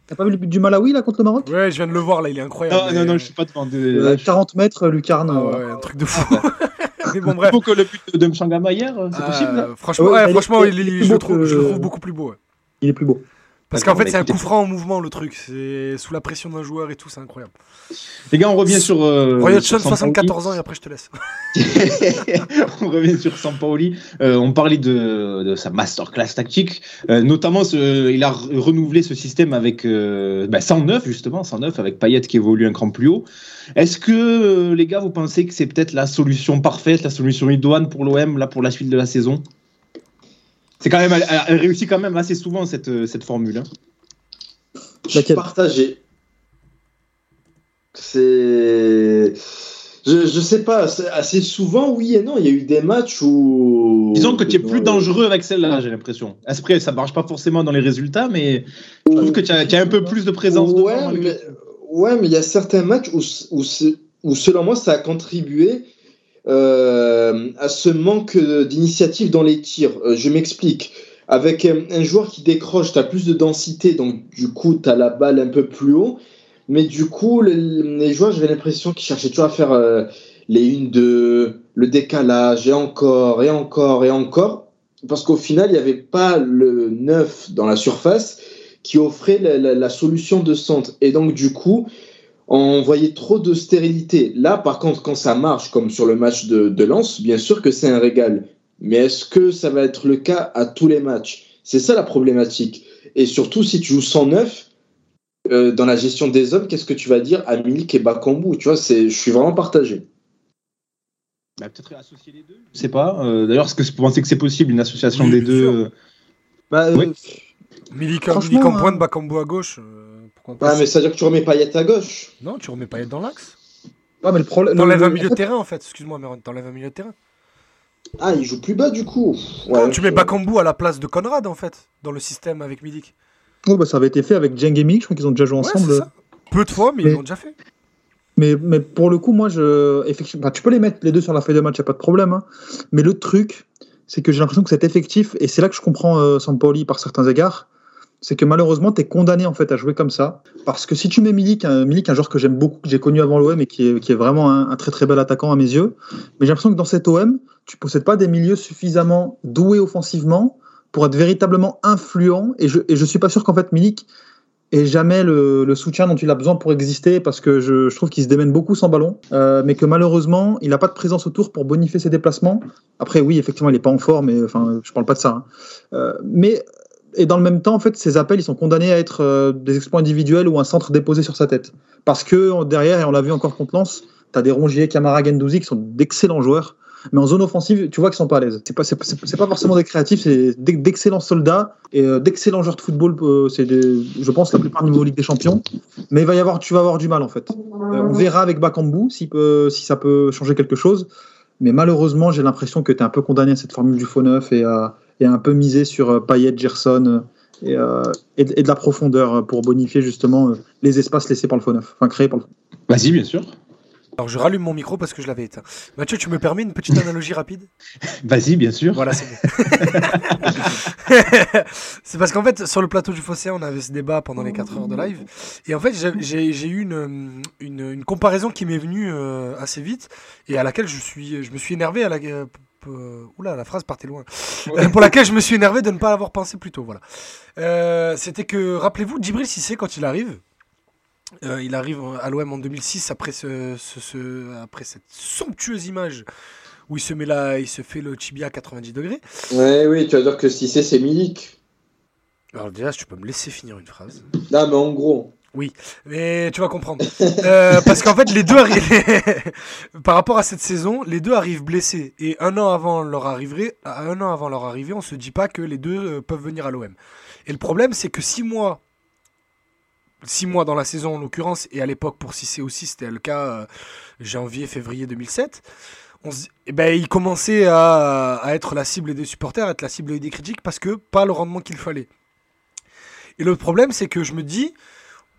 T'as pas vu le but du Malawi là contre le Maroc? Ouais, je viens de le voir là, il est incroyable. Non, non, mais- non, je suis pas devant. De... Euh, 40 mètres, lucarne. Ah euh, ouais, un truc de fou. Mais bon, bref. Faut que le but de Mchangama hier, c'est Euh, possible là franchement, Ouais, il est- il est je, le trouve, que- je le trouve beaucoup plus beau. Il est plus beau. Parce qu'en fait, bah, c'est un coup franc en mouvement le truc. C'est sous la pression d'un joueur et tout, c'est incroyable. Les gars, on revient sur. Euh, Roy sur Hodgson, Sampaoli. 74 ans et après je te laisse. on revient sur Sampaoli. Euh, on parlait de, de sa masterclass tactique. Euh, notamment, ce- il a re- renouvelé ce système avec euh, bah, 109, justement, 109, avec Payet qui évolue un cran plus haut. Est-ce que, les gars, vous pensez que c'est peut-être la solution parfaite, la solution idoine pour l'OM, là, pour la suite de la saison? C'est quand même, elle, elle réussit quand même assez souvent cette, euh, cette formule. hein. Je suis partagé. C'est. Je, je sais pas, assez souvent, oui et non. Il y a eu des matchs où. Disons que tu es plus dangereux avec celle-là, j'ai l'impression. Après, ça marche pas forcément dans les résultats, mais je trouve que tu as, un peu plus de présence Ouais, devant, mais, ouais, mais il y a certains matchs où, où, selon moi, ça a contribué euh, à ce manque d'initiative dans les tirs. Euh, je m'explique. Avec un, un joueur qui décroche, tu as plus de densité, donc du coup, tu as la balle un peu plus haut. Mais du coup, les, joueurs, j'avais l'impression qu'ils cherchaient toujours à faire euh, les unes de le décalage, et encore, et encore, et encore. Parce qu'au final, il n'y avait pas le neuf dans la surface qui offrait la solution de centre. Et donc, du coup, on voyait trop de stérilité. Là, par contre, quand ça marche, comme sur le match de, de Lens, bien sûr que c'est un régal. Mais est-ce que ça va être le cas à tous les matchs? C'est ça la problématique. Et surtout, si tu joues 109, euh, dans la gestion des hommes, qu'est-ce que tu vas dire à Milik et Bakambu? Tu vois, c'est, je suis vraiment partagé. Bah, peut-être associer les deux. Je sais pas. Euh, D'ailleurs, est-ce que vous pensez que c'est possible une association Oui, des deux euh, Bah, euh, Oui. Milik, Milik en hein. pointe, Bakambu à gauche. Pourquoi pas Ah, mais ça veut dire que tu remets Payet à gauche Non, tu remets Payet dans l'axe. ouais, mais le problème. T'enlèves un le- milieu de terrain en fait, excuse-moi, mais t'enlèves un milieu de terrain. Ah, il joue plus bas du coup. Non, Ouais, tu mets. Bakambu à la place de Conrad en fait, dans le système avec Milik. oh, bah, ça avait été fait avec Jeng et Milik, je crois qu'ils ont déjà joué Ouais, ensemble. ça. Peu de fois, mais, Mais- ils l'ont déjà fait. Mais, mais pour le coup, moi, je, effectivement, bah, tu peux les mettre les deux sur la feuille de match, il a pas de problème. hein. Mais le truc, c'est que j'ai l'impression que cet effectif, et c'est là que je comprends euh, Sampaoli par certains égards, c'est que malheureusement, tu es condamné en fait à jouer comme ça. Parce que si tu mets Milik, un, Milik, un joueur que j'aime beaucoup, que j'ai connu avant l'OM et qui est, qui est vraiment un, très très bel attaquant à mes yeux, mais j'ai l'impression que dans cet OM, tu possèdes pas des milieux suffisamment doués offensivement pour être véritablement influent. Et je, et je suis pas sûr qu'en fait Milik et jamais le, le soutien dont il a besoin pour exister parce que je, je trouve qu'il se démène beaucoup sans ballon, euh, mais que malheureusement il n'a pas de présence autour pour bonifier ses déplacements. Après oui effectivement il n'est pas en forme, mais enfin je parle pas de ça. hein. Euh, mais et dans le même temps, en fait, ces appels, ils sont condamnés à être euh, des exploits individuels ou un centre déposé sur sa tête. Parce que derrière, et on l'a vu encore contre Lens, tu as des Rongier, Camara, Gendouzi qui sont d'excellents joueurs. Mais en zone offensive, tu vois qu'ils sont pas à l'aise. C'est pas, c'est, pas forcément des créatifs, c'est d'excellents soldats et euh, d'excellents joueurs de football. euh, c'est je pense la plupart niveau Ligue des Champions. Mais va y avoir, tu vas avoir du mal en fait. On verra avec Bakambu si, si ça peut changer quelque chose. Mais malheureusement, j'ai l'impression que tu es un peu condamné à cette formule du faux neuf et à, et un peu miser sur euh, Payet, Gerson euh, et, euh, et, de- et de la profondeur pour bonifier justement les espaces laissés par le faux neuf, enfin créés par le faux Vas-y, bien sûr. Alors je rallume mon micro parce que je l'avais éteint. Mathieu, tu me permets une petite analogie rapide? Vas-y, bien sûr. Voilà, c'est bon. c'est parce qu'en fait, sur le plateau du Fossé, on avait ce débat pendant les 4 heures de live. Et en fait, j'ai- eu une, une, une comparaison qui m'est venue euh, assez vite et à laquelle je, suis, je me suis énervé. À la, euh, oula, la phrase partait loin. Pour laquelle je me suis énervé de ne pas l'avoir pensé plus tôt. Voilà. Euh, C'était que, rappelez-vous, Djibril Cissé, quand il arrive, euh, il arrive à l'OM en 2006 après, ce, ce- ce- après cette somptueuse image où il se, met là, il se fait le tibia à 90 degrés. Ouais, oui, tu vas dire que si c'est, c'est Milik. Alors déjà, tu peux me laisser finir une phrase. Non, mais en gros. Mais tu vas comprendre. Euh, parce qu'en fait, les deux arrivent... par rapport à cette saison, les deux arrivent blessés. Et un an avant leur arrivée, un an avant leur arrivée, on se dit pas que les deux euh, peuvent venir à l'OM. Et le problème, c'est que six mois, six mois dans la saison en l'occurrence, et à l'époque pour Cissé aussi, c'était le cas euh, janvier, février 2007. On se- eh ben, il commençait à être la cible des supporters, à être la cible des critiques parce que pas le rendement qu'il fallait. Et le problème, c'est que je me dis,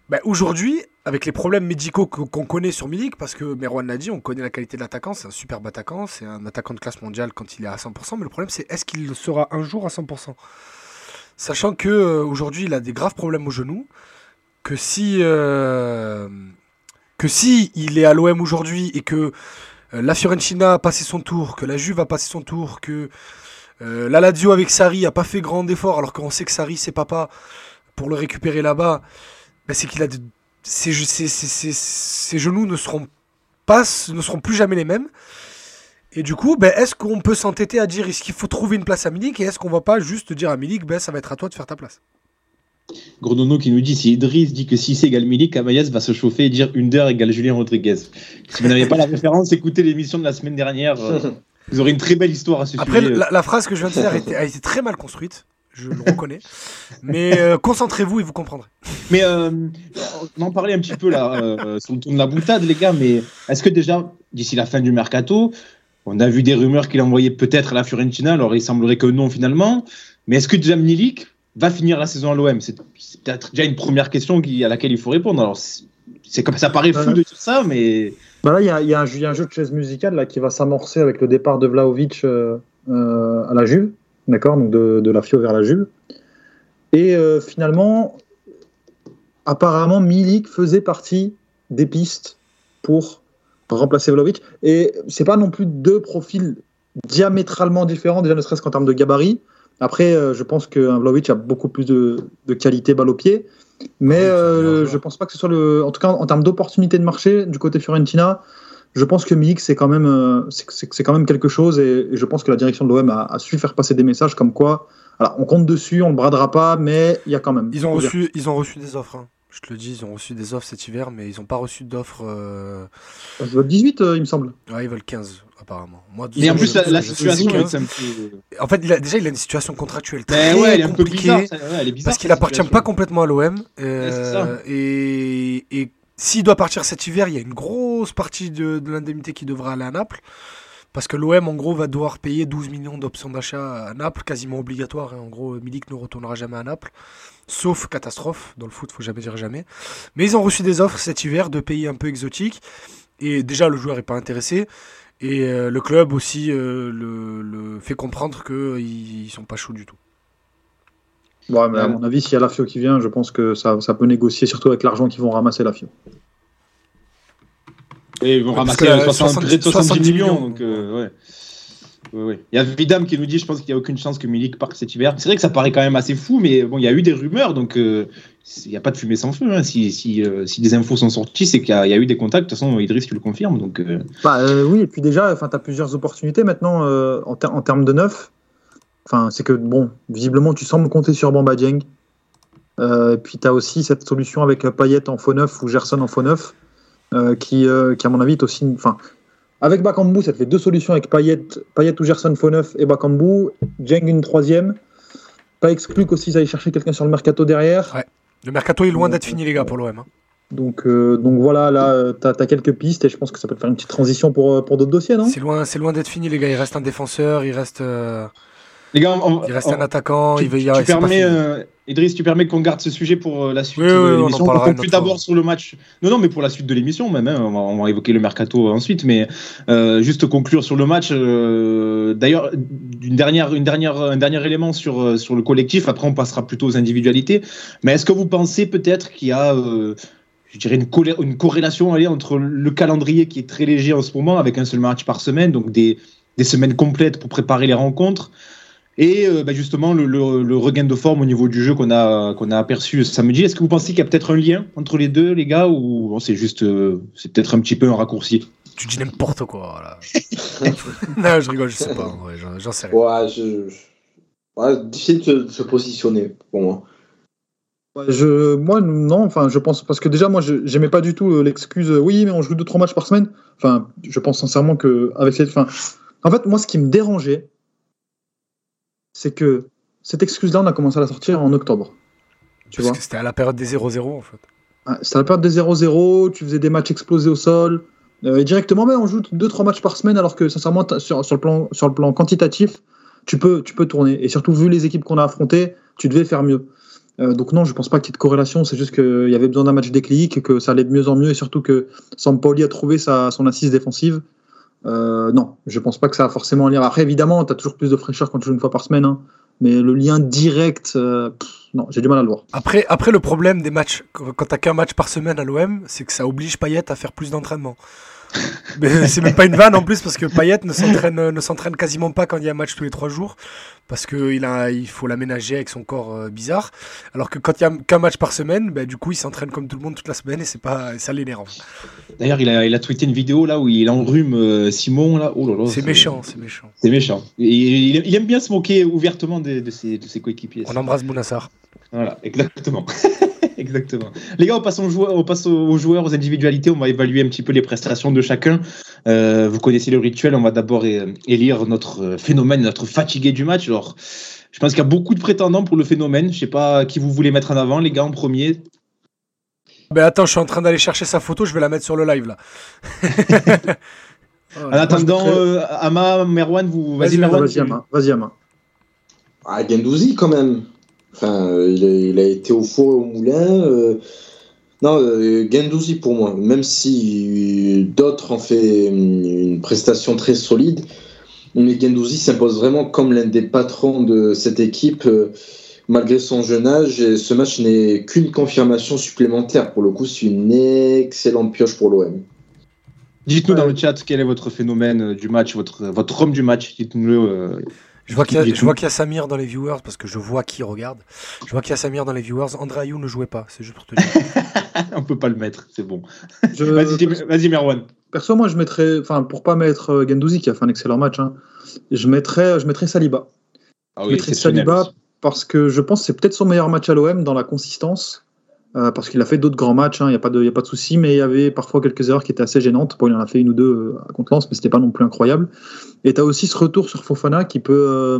bah, aujourd'hui, avec les problèmes médicaux qu'on connaît sur Milik, parce que Merwan l'a dit, on connaît la qualité de l'attaquant, c'est un superbe attaquant, c'est un attaquant de classe mondiale quand il est à 100%, mais le problème c'est est-ce qu'il sera un jour à 100% Sachant que euh, aujourd'hui il a des graves problèmes au genou, que si, euh, que si il est à l'OM aujourd'hui et que euh, la Fiorentina a passé son tour, que la Juve a passé son tour, que la Lazio avec Sarri a pas fait grand effort alors qu'on sait que Sarri c'est papa pour le récupérer là-bas, ben, c'est qu'il a de- ses, ge- ses- ses- ses- ses genoux ne seront pas ne seront plus jamais les mêmes. Et du coup, ben, est-ce qu'on peut s'entêter à dire est-ce qu'il faut trouver une place à Milik et est-ce qu'on va pas juste dire à Milik ben ça va être à toi de faire ta place? Gronono qui nous dit si Idriss dit que si c'est égale Milik, Amaïs va se chauffer et dire Under égale Julien Rodriguez. Si vous n'avez pas la référence, écoutez l'émission de la semaine dernière. euh, vous aurez une très belle histoire à ce Après, sujet. la, la phrase que je viens de faire était- a été très mal construite, je le reconnais. Mais euh, concentrez-vous et vous comprendrez. Mais euh, on en parlait un petit peu là euh, sur le ton de la boutade, les gars. Mais est-ce que déjà d'ici la fin du mercato, on a vu des rumeurs qu'il envoyait peut-être à la Fiorentina. Alors il semblerait que non finalement. Mais est-ce que déjà Milik va finir la saison à l'OM C'est c'est peut-être déjà une première question qui- à laquelle il faut répondre. Alors c'est comme ça paraît fou de dire ça, mais Bah là, il y a, y un, il y a un jeu de chaise musicale là, qui va s'amorcer avec le départ de Vlaovic euh, euh, à la Juve, d'accord Donc de, de la Fio vers la Juve. Et euh, finalement, apparemment, Milik faisait partie des pistes pour remplacer Vlaovic. Et c'est pas non plus deux profils diamétralement différents, déjà ne serait-ce qu'en termes de gabarit. Après, euh, je pense qu'un Vlaovic a beaucoup plus de, de qualité balle au pied. Mais Ah euh, je pense pas que ce soit le. En tout cas, en termes d'opportunité de marché du côté Fiorentina, je pense que Milik, c'est quand, même, euh, c'est- c'est c'est quand même quelque chose. Et, et je pense que la direction de l'OM a, a su faire passer des messages comme quoi. Alors, on compte dessus, on le bradera pas, mais il y a quand même. Ils ont dire. reçu, ils ont reçu des offres. hein. Je te le dis, ils ont reçu des offres cet hiver, mais ils n'ont pas reçu d'offres. euh, doit être 18, euh, il me semble. Ouais, ils veulent 15 apparemment. Moi, mais en plus la, je- situation. En fait, il a, déjà, il a une situation contractuelle très ouais, elle est un peu compliquée. bizarre. ça- ouais, elle est bizarre, Parce qu'il appartient situation. pas complètement à l'OM. Ça. et et s'il doit partir cet hiver, il y a une grosse partie de, de l'indemnité qui devra aller à Naples. Parce que l'OM, en gros, va devoir payer 12 millions d'options d'achat à Naples, quasiment obligatoire. hein. En gros, Milik ne retournera jamais à Naples. Sauf catastrophe. Dans le foot, faut jamais dire jamais. Mais ils ont reçu des offres cet hiver de pays un peu exotiques. Et déjà, le joueur n'est pas intéressé. Et euh, le club aussi euh, le, le fait comprendre qu'ils ne sont pas chauds du tout. Ouais, mais à Ouais. mon avis, s'il y a la FIO qui vient, je pense que ça, ça peut négocier, surtout avec l'argent qu'ils vont ramasser la FIO. Et ils vont parce ramasser que, euh, euh, 60, 70 70 millions. millions, Donc, euh, ouais. Ouais, ouais. Il y a Vidam qui nous dit je pense qu'il n'y a aucune chance que Milik parte cet hiver. C'est vrai que ça paraît quand même assez fou, mais bon, il y a eu des rumeurs, donc euh, il n'y a pas de fumée sans feu. hein. Si, si, euh, si des infos sont sorties, c'est qu'il y, a il y a eu des contacts. De toute façon, Idriss, tu le confirmes. Donc, euh, Bah, euh, oui, et puis déjà, tu as plusieurs opportunités maintenant euh, en, ter- en termes de neuf. Enfin, c'est que, bon, visiblement, tu sembles compter sur Bamba Dieng. Euh, puis tu as aussi cette solution avec Payet en faux neuf ou Gerson en faux neuf, euh, qui, euh, qui, à mon avis, est aussi. Enfin, avec Bakambu, ça te fait deux solutions avec Payet, Payet ou Gerson faux neuf et Bakambu. Dieng une troisième. Pas exclu qu'aussi ils aillent chercher quelqu'un sur le mercato derrière. Ouais. Le mercato est loin d'être fini, les gars, pour l'OM. Hein. Donc, euh, donc voilà, là, tu as, quelques pistes et je pense que ça peut te faire une petite transition pour, pour d'autres dossiers, non? C'est loin, loin d'être fini, les gars. Il reste un défenseur, il reste. euh, Les gars, on- Il reste on- un attaquant, tu, il veut y tu permets, euh, Idriss, tu permets qu'on garde ce sujet pour euh, la suite Oui, de oui, on l'émission. On autre d'abord sur le match. Non, non, mais pour la suite de l'émission, même. hein, on, va, on va évoquer le mercato ensuite, mais euh, juste conclure sur le match. euh, D'ailleurs, une dernière, une dernière, un dernier élément sur sur le collectif. Après, on passera plutôt aux individualités. Mais est-ce que vous pensez peut-être qu'il y a je dirais une corrélation allez, entre le calendrier qui est très léger en ce moment, avec un seul match par semaine, donc des, des semaines complètes pour préparer les rencontres, et euh, bah, justement le, le- le regain de forme au niveau du jeu qu'on a, qu'on a aperçu samedi. Est-ce que vous pensez qu'il y a peut-être un lien entre les deux, les gars, ou bon, c'est juste, euh, c'est peut-être un petit peu un raccourci? Tu dis n'importe quoi, là. non, je rigole, je sais pas. j'en- sais rien. Ouais, je... je- ouais, difficile de se, de se positionner pour moi. Ouais, je, moi, non, enfin, je pense, parce que déjà, moi, je j'aimais pas du tout euh, l'excuse, oui, mais on joue 2-3 matchs par semaine. Enfin, je pense sincèrement que, avec cette fin. En fait, moi, ce qui me dérangeait, c'est que cette excuse-là, on a commencé à la sortir en octobre. Tu Parce vois que c'était à la période des 0-0, en fait. Ah, C'était à la période des 0-0, tu faisais des matchs explosés au sol. euh, et directement, ben, on joue 2-3 matchs par semaine, alors que sincèrement, sur, sur, le plan, sur le plan quantitatif, tu peux, tu peux tourner. Et surtout, vu les équipes qu'on a affrontées, tu devais faire mieux. Euh, donc non, je pense pas qu'il y ait de corrélation, c'est juste qu'il y avait besoin d'un match déclic, que ça allait de mieux en mieux, et surtout que Sampaoli a trouvé sa, son assise défensive. Euh, non, je pense pas que ça a forcément un lien. Après, évidemment, tu as toujours plus de fraîcheur quand tu joues une fois par semaine, hein. mais le lien direct, euh, pff, non, j'ai du mal à le voir. Après, après, le problème des matchs, quand t'as qu'un match par semaine à l'OM, c'est que ça oblige Payet à faire plus d'entraînement. Mais c'est même pas une vanne en plus parce que Payet ne s'entraîne ne s'entraîne quasiment pas quand il y a un match tous les trois jours parce que il faut l'aménager avec son corps euh, bizarre. Alors que quand il y a qu'un match par semaine, bah, du coup il s'entraîne comme tout le monde toute la semaine et c'est pas ça l'énerve. D'ailleurs, il a, il a tweeté une vidéo là où il enrhume euh, Simon là. Oh là là, C'est méchant, c'est méchant. C'est méchant. Et il, il aime bien se moquer ouvertement de, de ses, de ses coéquipiers. On embrasse Bounassar. Voilà, exactement. exactement. Les gars, on passe, aux joueurs, on passe aux aux joueurs, aux individualités. On va évaluer un petit peu les prestations de chacun. Euh, vous connaissez le rituel. On va d'abord élire notre phénomène, notre fatigué du match. Je pense qu'il y a beaucoup de prétendants pour le phénomène. Je sais pas qui vous voulez mettre en avant, les gars, en premier. Ben attends, je suis en train d'aller chercher sa photo, je vais la mettre sur le live là. En attendant, je mettrais- euh, Ama, Merwan, vous. Vas-y, Vas-y, Merwan. vas-y, Ama. Ah, Gendouzi quand même. Enfin, il, a, il a été au four et au moulin. euh, Non, euh, Gendouzi pour moi. Même si d'autres ont fait une, une prestation très solide, mais Gendouzi s'impose vraiment comme l'un des patrons de cette équipe, euh, malgré son jeune âge. Et ce match n'est qu'une confirmation supplémentaire. Pour le coup, c'est une excellente pioche pour l'OM. Dites-nous dans le chat quel est votre phénomène euh, du match, votre, votre homme du match. Dites-nous-le. euh, Je vois qu'il y, a- Dites-nous. je vois qu'il y a Samir dans les viewers parce que je vois qui regarde. Je vois qu'il y a Samir dans les viewers. André Ayou ne jouait pas, c'est juste pour te dire. on peut pas le mettre, c'est bon. Je- Vas-y, vas-y, Merwan. Perso, moi, je mettrais, enfin, pour pas mettre euh, Gendouzi qui a fait un excellent match, hein, je mettrais, je mettrais Saliba. Ah je mettrais Saliba parce que je pense que c'est peut-être son meilleur match à l'OM dans la consistance. euh, parce qu'il a fait d'autres grands matchs, il n'y a pas de, y a pas de souci, mais il y avait parfois quelques erreurs qui étaient assez gênantes. Bon, il en a fait une ou deux euh, à contre Lens, mais c'était pas non plus incroyable. Et tu as aussi ce retour sur Fofana qui peut, euh,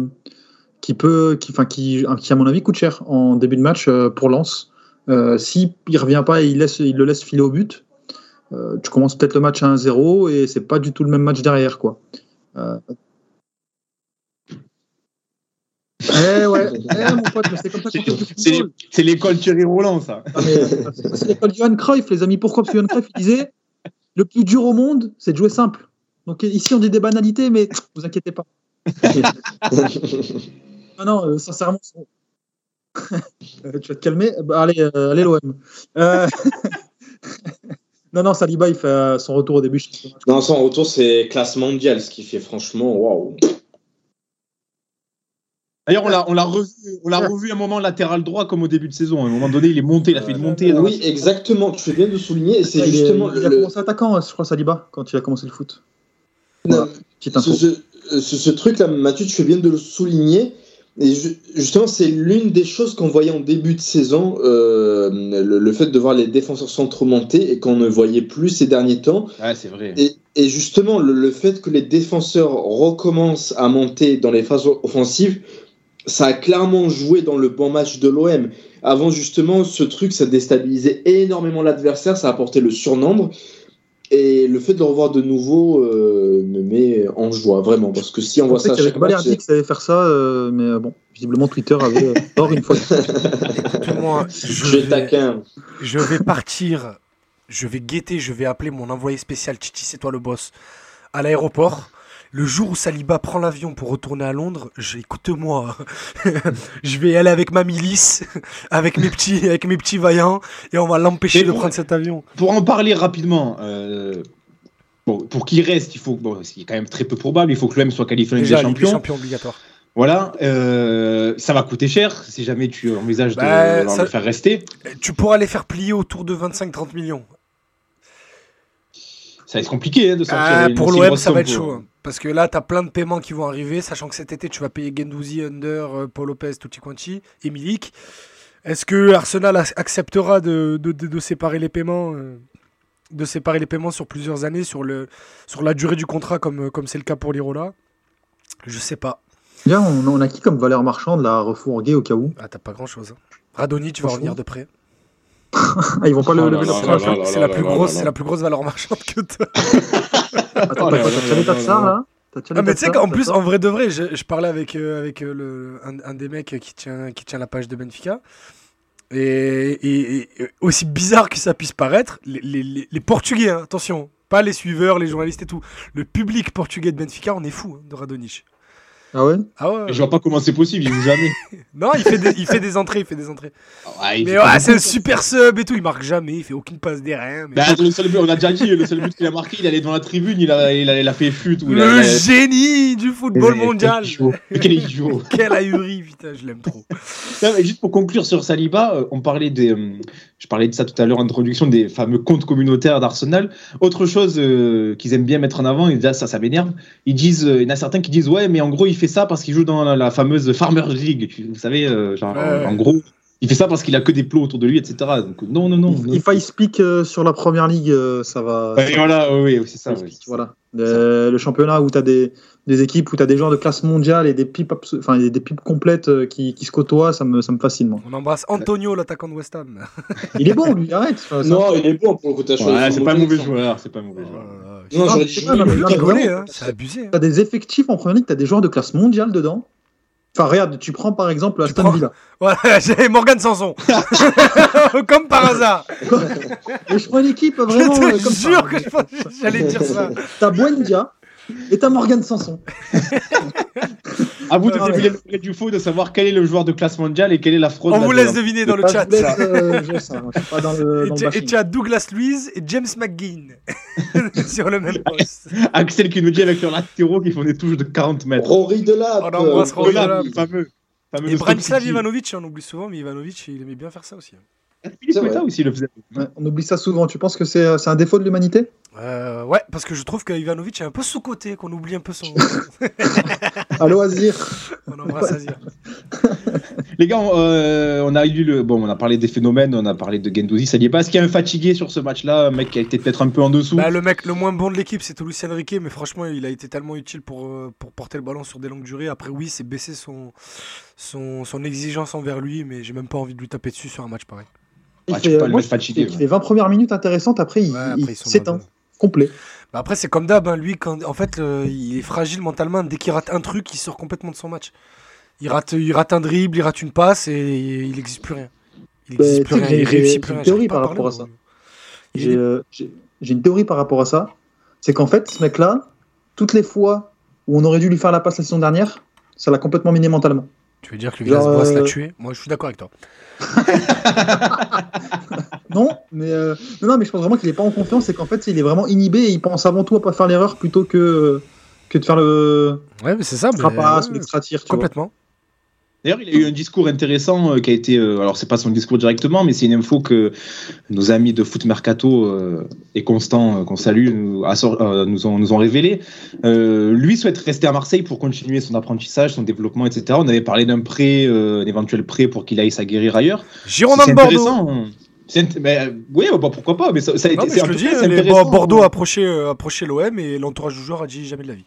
qui peut, qui, enfin, qui, qui à mon avis coûte cher en début de match euh, pour Lens. S'il ne revient pas et il, laisse, il le laisse filer au but, euh, tu commences peut-être le match à 1-0 et c'est pas du tout le même match derrière, quoi. Euh, Eh ouais, eh, mon pote, mais c'est comme ça qu'on l'école Thierry Roland, ça. Ah, euh, c'est l'école Johan Cruyff, les amis. Pourquoi? Parce que Johan Cruyff il disait le plus dur au monde, c'est de jouer simple. Donc ici, on dit des banalités, mais vous inquiétez pas. Non, non, euh, sincèrement. tu vas te calmer Bah, Allez, allez l'OM. Non, non, Saliba, il fait euh, son retour au début. Dans son retour, c'est classe mondiale, ce qui fait franchement waouh. D'ailleurs, on l'a, on l'a revu, on l'a revu un moment latéral droit comme au début de saison. À un moment donné, il est monté, il a fait une montée. là. Oui, exactement. Tu fais bien de souligner. Et c'est Il est- justement il a commencé attaquant, je crois, Saliba, quand il a commencé le foot. Non, Petite info. ce, ce- ce- ce truc-là, Mathieu, tu fais bien de le souligner Et ju- justement, c'est l'une des choses qu'on voyait en début de saison, euh, le, le fait de voir les défenseurs centraux monter et qu'on ne voyait plus ces derniers temps. Ouais, c'est vrai. Et, et justement, le, le fait que les défenseurs recommencent à monter dans les phases offensives, ça a clairement joué dans le bon match de l'OM. Avant, justement, ce truc, ça déstabilisait énormément l'adversaire, ça apportait le surnombre. Et le fait de le revoir de nouveau euh, me met en joie, vraiment. Parce que si on voit ça à qu'il y avait chaque match, Balerdi qui savait faire ça, euh, mais euh, bon, visiblement Twitter avait tort une fois. Écoute-moi, je je vais, taquin. je vais partir, je vais guetter, je vais appeler mon envoyé spécial, Chichi, c'est toi le boss, à l'aéroport. Le jour où Saliba prend l'avion pour retourner à Londres, écoute-moi, je vais aller avec ma milice, avec mes petits, avec mes petits vaillants, et on va l'empêcher de prendre cet avion. Pour en parler rapidement, euh, bon, pour qu'il reste, il faut, bon, c'est quand même très peu probable, il faut que l'OM soit qualifié des Champions. champions obligatoire. Voilà, euh, ça va coûter cher si jamais tu envisages de Bah, de ça- le faire rester. Tu pourras les faire plier autour de 25-30 millions. Ça va être compliqué hein, de sortir. Ah, pour l'OM, ça va être chaud. Hein. Parce que là, tu as plein de paiements qui vont arriver, sachant que cet été, tu vas payer Gendouzi, Under, euh, Paul Lopez, Tutti Quanti et Milik. Est-ce que Arsenal ac- acceptera de, de- de- de séparer les paiements euh, de séparer les paiements sur plusieurs années, sur, le, sur la durée du contrat, comme comme c'est le cas pour l'Irola? Je sais pas. Bien, on, on a qui comme valeur marchande là, à refourguer au cas où? Ah, t'as pas grand chose. Radoni, tu vas revenir de près. Ah, ils vont pas le Oh lever C'est là la, plus là grosse, là c'est la plus grosse valeur marchande que t'as. Attends, t'as t'as déjà les là les Ah, mais tu sais qu'en plus, en vrai de vrai, je, je parlais avec, euh, avec euh, le, un, un des mecs qui tient, qui tient la page de Benfica. Et, et- et- et aussi bizarre que ça puisse paraître, les, les- les- les Portugais, hein, attention, pas les suiveurs, les journalistes et tout, le public portugais de Benfica, on est fou hein, de Radonich. Ah ouais? Ah ouais. Je vois pas comment c'est possible, il joue jamais. Non, il fait, des, il fait des entrées, il fait des entrées. Ouais, il Mais ouais, c'est un super sub et tout, il marque jamais, il fait aucune passe des rien. mais- Bah, le seul but, on a déjà dit, le seul but qu'il a marqué, il allait devant la tribune, il a, il a, il a fait fut. ou il a- le a- génie du football Mais mondial. Quel idiot. Mais Quel idiot. Quel ahuri, putain, je l'aime trop. Non, mais juste pour conclure sur Saliba, euh, on parlait des, euh, je parlais de ça tout à l'heure en introduction des fameux comptes communautaires d'Arsenal. Autre chose euh, qu'ils aiment bien mettre en avant, et là ça, ça m'énerve. Ils disent, euh, il y en a certains qui disent ouais, mais en gros il fait ça parce qu'il joue dans la, la fameuse Farmers League. Vous savez, euh, genre, ouais. en gros, il fait ça parce qu'il a que des plots autour de lui, etc. Donc non, non, non. non. If I speak euh, sur la première ligue, euh, ça va. Ouais, voilà, oui, oui, c'est ça. Voilà. Le, le championnat où tu as des, des équipes où tu as des joueurs de classe mondiale et des pipes, enfin, des, pipes complètes euh, qui, qui se côtoient, ça me, ça me fascine, moi. On embrasse Antonio, l'attaquant de West Ham. Il est bon, lui, arrête. Enfin, Non, il est bon pour le choisi. Ouais, c'est pas un mauvais joueur, c'est pas un mauvais joueur. Non, Ah, j'aurais dit c'est hein, c'est abusé. hein. T'as des effectifs en première ligue, t'as des joueurs de classe mondiale dedans. Enfin, regarde, tu prends par exemple Aston prends- Villa. Voilà, j'ai Morgan Sanson. Comme par hasard. Et je prends une équipe vraiment je euh, te comme jure ça. que j'allais dire ça. T'as Buendia et t'as Morgan Sanson. À vous de Ouais, deviner le vrai du faux, de savoir quel est le joueur de classe mondiale et quelle est la fraude. On vous laisse deviner dans le chat. de euh, moi, pas dans le, Et dans le tu- Et bashing. tu as Douglas Luiz et James McGinn sur le même poste. Axel qui nous dit avec leur latéraux qui font des touches de 40 mètres. Rory Delap. On embrasse euh, Rory Delap. le fameux. fameux Et de Branislav. Ivanovic, on oublie souvent, mais Ivanovic, il aimait bien faire ça aussi. Philippe C'est Meta vrai. aussi le faisait. Ouais, on oublie ça souvent. Tu penses que c'est euh, c'est un défaut de l'humanité? Euh, ouais, parce que je trouve que Ivanovic est un peu sous-côté, qu'on oublie un peu son. À loisir. on embrasse Azir. Les gars, on, euh, on a eu le. Bon, on a parlé des phénomènes, on a parlé de Gendouzi, ça y est pas. Est-ce qu'il y a un fatigué sur ce match-là, un mec qui a été peut-être un peu en dessous Bah, le mec le moins bon de l'équipe, c'est Lucien Riquet, mais franchement, il a été tellement utile pour, euh, pour porter le ballon sur des longues durées. Après, oui, c'est baisser son, son, son exigence envers lui, mais j'ai même pas envie de lui taper dessus sur un match pareil. Il fait, moi, fatigué, il ouais. fait 20 premières minutes intéressantes. Après, il, Ouais, il s'éteint. Complet. Bah après, c'est comme d'hab, hein, lui, quand, en fait, le- il est fragile mentalement. Dès qu'il rate un truc, il sort complètement de son match. Il rate, il rate un dribble, il rate une passe et il n'existe plus rien. Il Bah, n'existe tu plus rien, il j'ai- réussit j'ai plus une rien. théorie J'arrive pas par rapport à ça. J'ai euh, j'ai- j'ai une théorie par rapport à ça. C'est qu'en fait, ce mec-là, toutes les fois où on aurait dû lui faire la passe la saison dernière, ça l'a complètement miné mentalement. Tu veux dire que Villas-Boas l'a euh, tué Moi, je suis d'accord avec toi. Non, mais euh, non, non, mais je pense vraiment qu'il est pas en confiance et qu'en fait, il est vraiment inhibé et il pense avant tout à pas faire l'erreur plutôt que que de faire le Ouais, mais c'est ça. mais- ou. Complètement. D'ailleurs, il a eu un discours intéressant euh, qui a été. euh, alors, c'est pas son discours directement, mais c'est une info que nos amis de Foot Mercato euh, et Constant, euh, qu'on salue, nous, ont, nous ont révélé. Lui souhaite rester à Marseille pour continuer son apprentissage, son développement, etc. On avait parlé d'un prêt, un éventuel prêt pour qu'il aille s'aguerrir ailleurs. Girondin de Bordeaux. mais, oui, bah, pourquoi pas, mais ça, ça a été. Non, mais je le dis. Bo- Bordeaux a approché, euh, approché l'OM et l'entourage du joueur a dit jamais de la vie.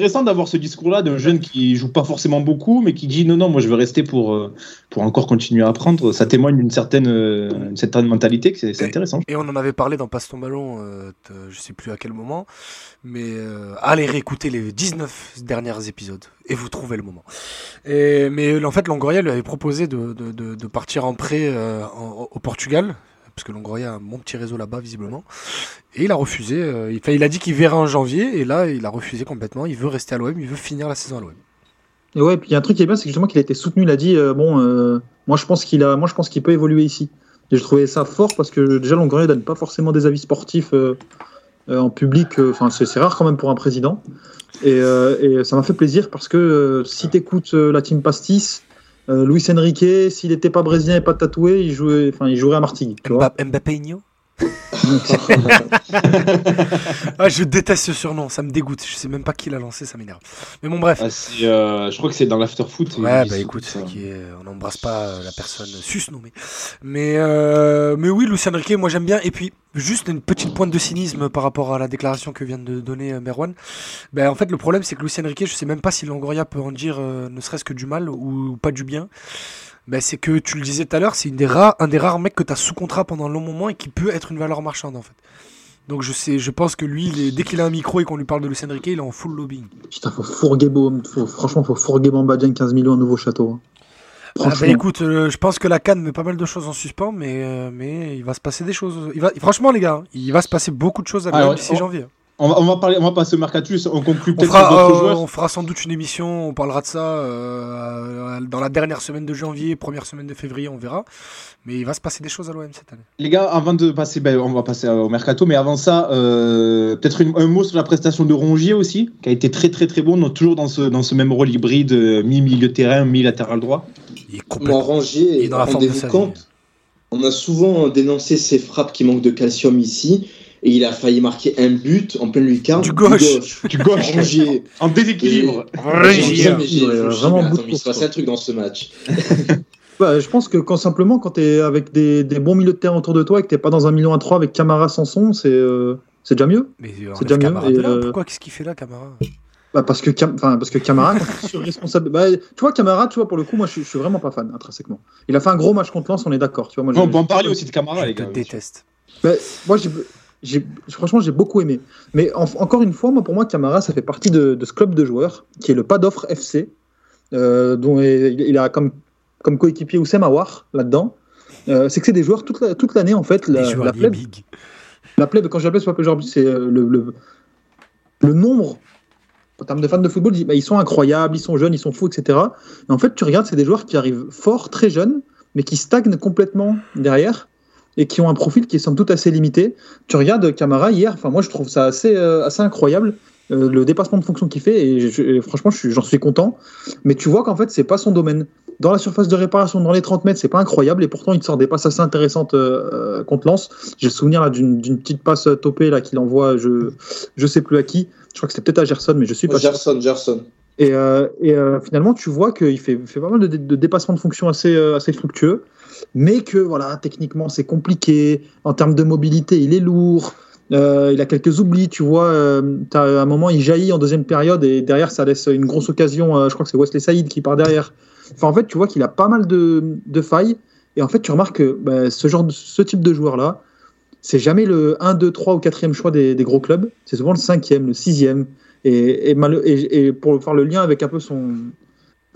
Intéressant d'avoir ce discours-là d'un jeune qui joue pas forcément beaucoup, mais qui dit non, non, moi je veux rester pour, euh, pour encore continuer à apprendre. Ça témoigne d'une certaine, euh, une certaine mentalité, que c'est intéressant. Et on en avait parlé dans Passe ton ballon, euh, t- je sais plus à quel moment, mais euh, allez réécouter les 19 derniers épisodes et vous trouvez le moment. Et, mais en fait, Longoria lui avait proposé de, de, de, de partir en prêt euh, en- au Portugal, parce que Longoria a un bon petit réseau là-bas visiblement, et il a refusé. euh, il, a dit qu'il verrait en janvier, et là il a refusé complètement. Il veut rester à l'OM, il veut finir la saison à l'OM. Et ouais, puis il y a un truc qui est bien, c'est justement qu'il a été soutenu. Il a dit euh, bon, euh, moi je pense qu'il a, moi je pense qu'il peut évoluer ici. Et je trouvais ça fort parce que déjà Longoria donne pas forcément des avis sportifs en public. Enfin, c'est rare quand même pour un président. Et, et ça m'a fait plaisir parce que si t'écoutes la team Pastis, Luis Enrique, s'il n'était pas brésilien et pas tatoué, il jouait, enfin, il jouerait à Martigues. Mbappé ah, Je déteste ce surnom, ça me dégoûte. Je sais même pas qui l'a lancé, ça m'énerve. Mais bon, bref. Ah, euh, je crois que c'est dans l'after-foot. Ouais, ils bah écoute, ça. qui est- on n'embrasse pas euh, la personne susnommée. Mais, euh, mais oui, Lucien Riquet, moi j'aime bien. Et puis, juste une petite pointe de cynisme par rapport à la déclaration que vient de donner euh, Merwan. Ben, en fait, le problème, c'est que Lucien Riquet, je sais même pas si Longoria peut en dire euh, ne serait-ce que du mal ou pas du bien. Ben, c'est que tu le disais tout à l'heure, c'est une des rares, un des rares mecs que tu as sous contrat pendant un long moment et qui peut être une valeur marchande en fait. Donc je sais, je pense que lui, il est- dès qu'il a un micro et qu'on lui parle de Lucien Riquet, il est en full lobbying. Putain, faut fourguer Baume, faut, franchement, faut fourguer Bamba Dieng 15 millions à nouveau château. hein. Ah bah Franchement. écoute, euh, je pense que la canne met pas mal de choses en suspens, mais, euh, mais il va se passer des choses. Il va, franchement, les gars, il va se passer beaucoup de choses à Ah, ouais, d'ici on- janvier. On va, on va parler, on va passer au mercatus. On conclut On peut-être d'autres euh, joueurs. on fera sans doute une émission, on parlera de ça euh, dans la dernière semaine de janvier, première semaine de février, on verra. Mais il va se passer des choses à l'OM cette année. Les gars, avant de passer, ben, on va passer au mercato, mais avant ça, euh, peut-être un mot sur la prestation de Rongier aussi, qui a été très très très bon, donc toujours dans ce, dans ce même rôle hybride, mi-milieu terrain, mi-latéral droit. Il est Moi, complètement. il est dans la forme de vie. on a souvent dénoncé ses frappes qui manquent de calcium ici, et il a failli marquer un but en pleine lucarne. Du gauche. Du gauche, Rangier. en déséquilibre. Dit, vraiment attends, il se passe un truc dans ce match. Bah, je pense que quand simplement quand tu es avec des, des bons milieux de terrain autour de toi et que t'es pas dans un million à 3 avec Camara Sanson, c'est euh, c'est déjà mieux. Mais C'est c'est déjà mieux, Camara et, de là. euh, Pourquoi Qu'est-ce qu'il fait là, Camara? Bah, parce que Cam- enfin, parce que Camara responsable. Bah, tu vois Camara, tu vois pour le coup moi je, suis- je suis vraiment pas fan intrinsèquement. Il a fait un gros match contre Lens, on est d'accord. Tu vois moi. on peut en parler aussi de Camara, Je les te gars. déteste. Bah, moi, j'ai, franchement, j'ai beaucoup aimé. Mais en- encore une fois, moi, pour moi, Camara, ça fait partie de, de ce club de joueurs qui est le pas d'offre FC, euh, dont il, il a comme, comme coéquipier Oussem Aouar là-dedans. Euh, c'est que c'est des joueurs toute, la- toute l'année, en fait. Les La, joueurs la plèbe, big. la plèbe, quand je l'appelle, c'est pas c'est euh, le, le, le nombre. En termes de fans de football, ils- bah, ils sont incroyables, ils sont jeunes, ils sont fous, etc. Et en fait, tu regardes, c'est des joueurs qui arrivent forts, très jeunes, mais qui stagnent complètement derrière et qui ont un profil qui est somme toute assez limité. Tu regardes Camara hier, enfin moi je trouve ça assez, euh, incroyable euh, le dépassement de fonction qu'il fait et, franchement j'en suis content. Mais tu vois qu'en fait c'est pas son domaine. Dans la surface de réparation, dans les 30 mètres, c'est pas incroyable et pourtant il te sort des passes assez intéressantes euh, euh, contre Lens. J'ai le souvenir d'une petite passe topée qu'il envoie, je je sais plus à qui. Je crois que c'était peut-être à Gerson, mais je suis pas. Gerson, Gerson. Et, euh, euh, finalement, tu vois qu'il fait, fait pas mal de, de dépassements de fonction assez, euh, assez fructueux, mais que voilà, techniquement, c'est compliqué. En termes de mobilité, il est lourd. Il a quelques oublis, tu vois. euh, t'as un moment, il jaillit en deuxième période et derrière, ça laisse une grosse occasion. je crois que c'est Wesley Saïd qui part derrière. En fait, tu vois qu'il a pas mal de, failles. Et en fait, tu remarques que bah, ce, genre ce type de joueur-là, c'est jamais le 1, 2, 3 ou 4e choix des, des gros clubs. C'est souvent le 5e, le 6e. Et, et, et- pour faire le lien avec un peu son,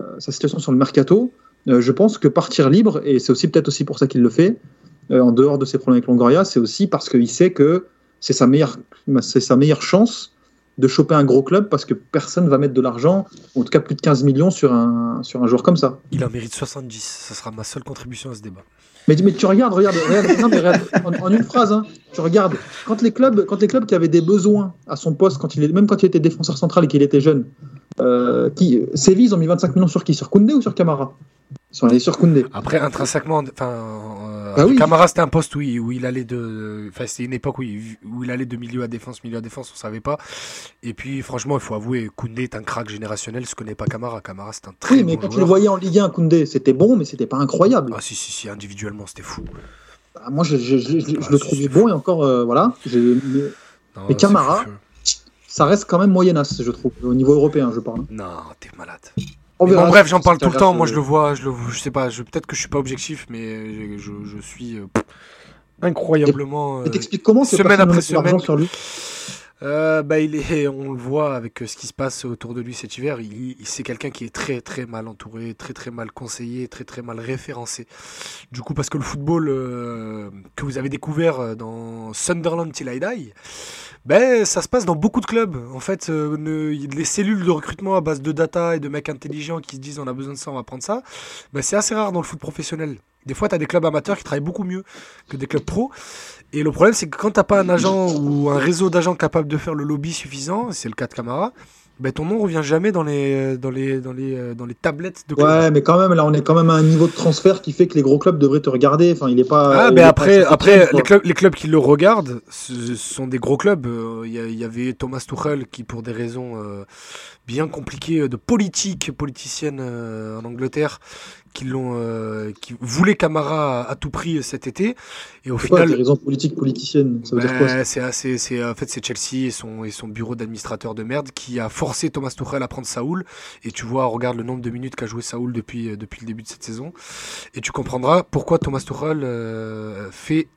euh, sa situation sur le mercato, euh, je pense que partir libre, et c'est aussi peut-être aussi pour ça qu'il le fait, euh, en dehors de ses problèmes avec Longoria, c'est aussi parce qu'il sait que c'est sa meilleure, sa meilleure chance de choper un gros club parce que personne va mettre de l'argent, en tout cas plus de 15 millions sur un, sur un joueur comme ça. Il en mérite 70. Ça sera ma seule contribution à ce débat. Mais, mais tu regardes, regarde, regarde, en, une phrase, hein, tu regardes, quand les clubs, qui avaient des besoins à son poste, quand il même quand il était défenseur central et qu'il était jeune, Euh, qui, ont mis 25 millions sur qui? Sur Koundé ou sur Camara? Sont allés sur Koundé. Après, intrinsèquement, enfin, euh, Bah oui. Camara, c'était un poste où il, où il allait de. Enfin, c'était une époque où il, où il allait de milieu à défense, milieu à défense, on savait pas. Et puis, franchement, il faut avouer, Koundé est un crack générationnel, ce que n'est pas Camara. Camara, c'est un très Oui, mais bon quand tu le voyais en Ligue 1, Koundé, c'était bon, mais c'était pas incroyable. Ah, si, si, si, individuellement, c'était fou. Ah, Moi, je, je- je- je- je Ah, le trouvais bon et encore, euh, voilà. Mais Non, Mais Camara ça reste quand même moyennasse, je trouve, au niveau européen, je parle. Non, t'es malade. On verra bon, bref, j'en parle tout le temps. Moi, je euh, le vois, je le je sais pas, je, peut-être que je suis pas objectif, mais je, je suis euh, incroyablement. Et euh, t'expliques comment que semaine après semaine. sur lui? Euh, bah, il est, on le voit avec euh, ce qui se passe autour de lui cet hiver. Il, c'est quelqu'un qui est très très mal entouré, très très mal conseillé, très très mal référencé. Du coup, parce que le football euh, que vous avez découvert dans Sunderland Till I Die, ben ça se passe dans beaucoup de clubs. En fait, les cellules de recrutement à base de data et de mecs intelligents qui se disent on a besoin de ça, on va prendre ça. Ben, c'est assez rare dans le foot professionnel. Des fois, tu as des clubs amateurs qui travaillent beaucoup mieux que des clubs pros. Et le problème, c'est que quand t'as pas un agent ou un réseau d'agents capable de faire le lobby suffisant, c'est le cas de Camara, ben ton nom revient jamais dans les, dans les, dans les, euh, dans les tablettes de clubs. Ouais, mais quand même, là, on est quand même à un niveau de transfert qui fait que les gros clubs devraient te regarder. Enfin, il est pas. Ah, mais est après, pas après septième, les, quoi. clubs, les clubs qui le regardent, ce sont des gros clubs. Euh, Il y, il y avait Thomas Tuchel qui, pour des raisons euh, bien compliquées euh, de politique politicienne euh, en Angleterre, qui l'ont, euh, qui voulaient Camara à, à tout prix cet été. Et au C'est quoi, final, des raisons politiques politiciennes? Ça veut dire quoi ça? Bah, c'est assez, c'est en fait c'est Chelsea et son et son bureau d'administrateur de merde qui a forcé Thomas Tuchel à prendre Saoul. Et tu vois regarde le nombre de minutes qu'a joué Saoul depuis euh, depuis le début de cette saison. Et tu comprendras pourquoi Thomas Tuchel euh, fait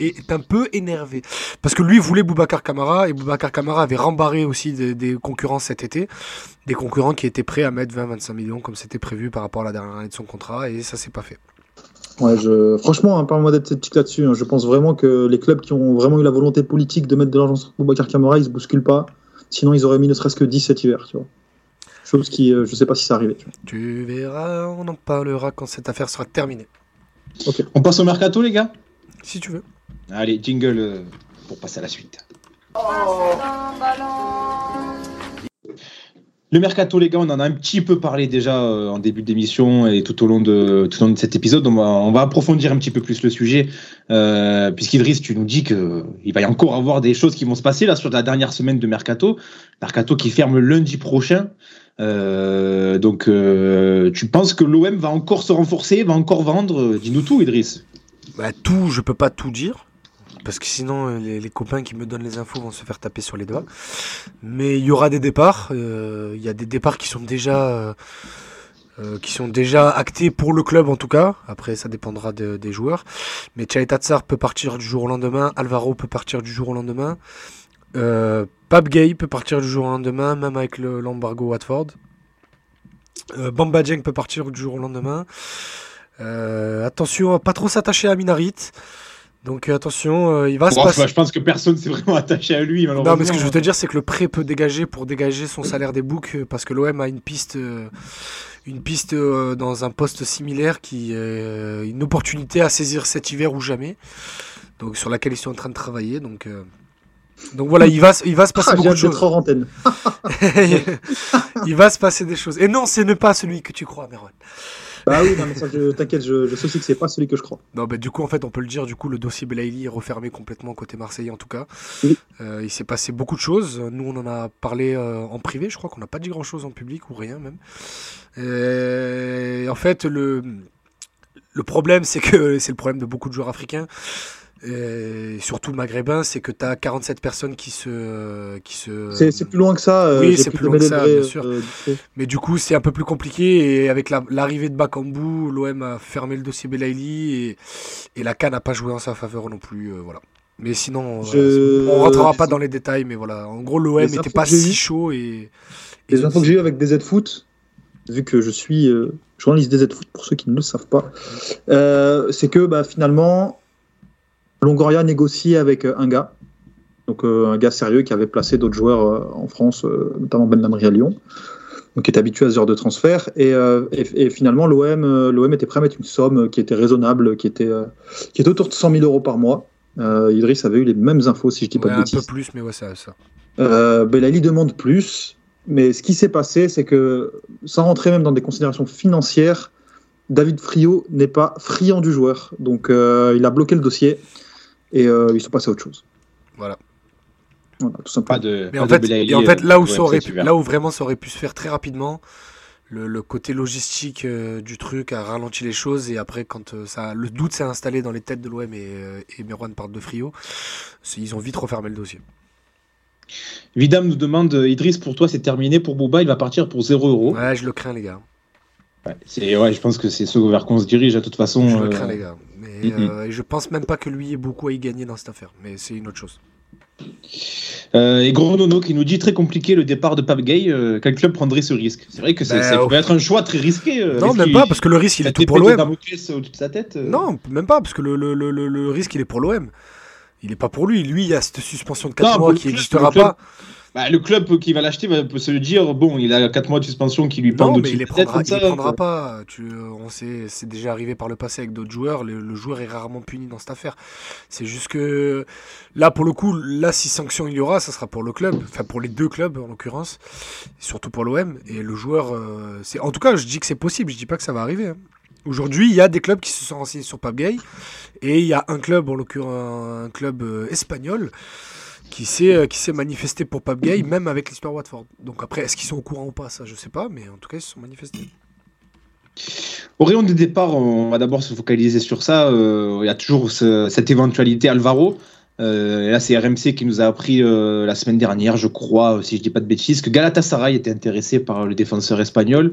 est un peu énervé parce que lui voulait Boubacar Camara et Boubacar Camara avait rembarré aussi des, des concurrents cet été des concurrents qui étaient prêts à mettre 20-25 millions comme c'était prévu par rapport à la dernière année de son contrat et ça s'est pas fait Ouais, je... Franchement, hein, parle-moi d'être sceptique là-dessus. hein. Je pense vraiment que les clubs qui ont vraiment eu la volonté politique de mettre de l'argent sur Boubacar Camara, ils se bousculent pas. Sinon, ils auraient mis ne serait-ce que 10 cet hiver, tu vois. Chose qui, euh, je sais pas si ça arrivait. Tu verras on en parlera quand cette affaire sera terminée On passe au mercato, les gars? Si tu veux Allez, jingle euh, pour passer à la suite. Le mercato, les gars, on en a un petit peu parlé déjà euh, en début d'émission et tout au long de tout au long de cet épisode. On va, on va approfondir un petit peu plus le sujet, euh, puisqu'Idriss, tu nous dis que il va y encore avoir des choses qui vont se passer là sur la dernière semaine de mercato, mercato qui ferme lundi prochain. Euh, donc, tu penses que l'OM va encore se renforcer, va encore vendre? Dis-nous tout, Idriss. Bah, tout, je peux pas tout dire. Parce que sinon, euh, les, les copains qui me donnent les infos vont se faire taper sur les doigts. Mais il y aura des départs. euh, Il y a des départs qui sont déjà. euh, euh, qui sont déjà actés pour le club en tout cas. Après, ça dépendra de- des joueurs. Mais Tsar peut partir du jour au lendemain. Alvaro peut partir du jour au lendemain. Euh, Gay peut partir du jour au lendemain, même avec le- l'embargo Watford. Euh, Bamba Dieng peut partir du jour au lendemain. Euh, attention à pas trop s'attacher à Minarit. Donc euh, attention, euh, il va se passer. je pense que personne s'est vraiment attaché à lui, malheureusement. Non, mais ce que je veux te dire, c'est que le prêt peut dégager pour dégager son salaire des boucs parce que l'OM a une piste, euh, une piste euh, dans un poste similaire qui est euh, une opportunité à saisir cet hiver ou jamais. Donc sur laquelle ils sont en train de travailler. Donc, euh, donc voilà, il va, se- il va se passer Ah, beaucoup de choses. il va se passer des choses. Et non, ce n'est pas celui que tu crois, Meron. Bah oui, non, mais ça, je t'inquiète, je, je sais que c'est pas celui que je crois. Non, bah, du coup, en fait, on peut le dire, du coup, le dossier Belaïli est refermé complètement côté Marseillais, en tout cas. Oui. Euh, il s'est passé beaucoup de choses. Nous, on en a parlé euh, en privé. Je crois qu'on n'a pas dit grand-chose en public ou rien, même. Et en fait, le, le problème, c'est que c'est le problème de beaucoup de joueurs africains. Et surtout maghrébins, c'est que tu as 47 personnes qui se. Qui se C'est plus loin que ça. euh, oui, c'est plus loin que ça, vrai, bien sûr. euh, mais du coup, c'est un peu plus compliqué. Et avec la- l'arrivée de Bakambu, l'OM a fermé le dossier Belaïli et, et la CAN n'a pas joué en sa faveur non plus. euh, voilà. Mais sinon, Je- on rentrera pas dans les détails. Mais voilà, en gros, l'OM n'était pas si chaud. Et, et Les infos que j'ai eues avec DZ Foot, vu que je suis euh, journaliste DZ Foot pour ceux qui ne le savent pas, euh, c'est que bah, finalement, Longoria négociait avec euh, un gars, donc euh, un gars sérieux qui avait placé d'autres joueurs euh, en France, notamment Ben Lamry à Lyon, donc qui est habitué à ce genre de transfert. Et, et- et finalement, l'OM l'OM était prêt à mettre une somme qui était raisonnable, qui était, qui était autour de 100 000 euros par mois. Euh, Idriss avait eu les mêmes infos, si je dis pas de un peu bêtises. plus, mais ouais, c'est ça. Euh, Belali demande plus. Mais ce qui s'est passé, c'est que, sans rentrer même dans des considérations financières, David Friot n'est pas friand du joueur. Donc, euh, il a bloqué le dossier et euh, ils sont passés à autre chose. Voilà. Voilà, tout simplement. Pas de. Mais pas en de fait, Belaïli, et en fait euh, là, où pour ça aurait pu- là où vraiment ça aurait pu se faire très rapidement, le, le côté logistique euh, du truc a ralenti les choses et après quand euh, ça, le doute s'est installé dans les têtes de l'OM et, euh, et Merwan parle de Frio, ils ont vite refermé le dossier. Vidam nous demande euh, Idriss, pour toi, c'est terminé pour Bouba, il va partir pour 0 euros. Ouais, je le crains les gars. Ouais, c'est- ouais, je pense que c'est ce vers qu'on se dirige, de toute façon. Je le euh, crains les gars. Mais mhm. euh, et je pense même pas que lui ait beaucoup à y gagner dans cette affaire. Mais c'est une autre chose. Euh, et Gros Nono qui nous dit très compliqué le départ de Pape Gay. euh, quel club prendrait ce risque C'est vrai que c'est, Ben, ça au- pourrait être un choix très risqué. euh, non, même pas parce que le risque il est tout pour l'OM. Damoclès au-dessus de sa tête. Non, même pas parce que le, le, le, le- risque il est pour l'OM. Il est pas pour lui. Lui, il y a cette suspension de 4 Non, mois qui n'existera pas. Bah, le club qui va l'acheter va peut se dire bon, il a 4 mois de suspension qui lui pendent au-dessus il les prendra, il les ça, prendra quoi. pas. Tu, on sait, c'est déjà arrivé par le passé avec d'autres joueurs. Le, le joueur est rarement puni dans cette affaire. C'est juste que là, pour le coup, là, si sanction il y aura, ça sera pour le club, enfin pour les deux clubs en l'occurrence, surtout pour l'OM. Et le joueur, euh, c'est, en tout cas, je dis que c'est possible. Je dis pas que ça va arriver. hein. Aujourd'hui, il y a des clubs qui se sont renseignés sur Pape Gay et il y a un club, en l'occurrence un club euh, espagnol, qui s'est euh, qui s'est manifesté pour Pape Gay, même avec l'histoire Watford. Donc après, est-ce qu'ils sont au courant ou pas, ça je sais pas, mais en tout cas ils se sont manifestés. Au rayon des départs, on va d'abord se focaliser sur ça. Euh, il y a toujours ce- cette éventualité Alvaro. Euh, et là, c'est RMC qui nous a appris la semaine dernière, je crois, si je dis pas de bêtises, que Galatasaray était intéressé par le défenseur espagnol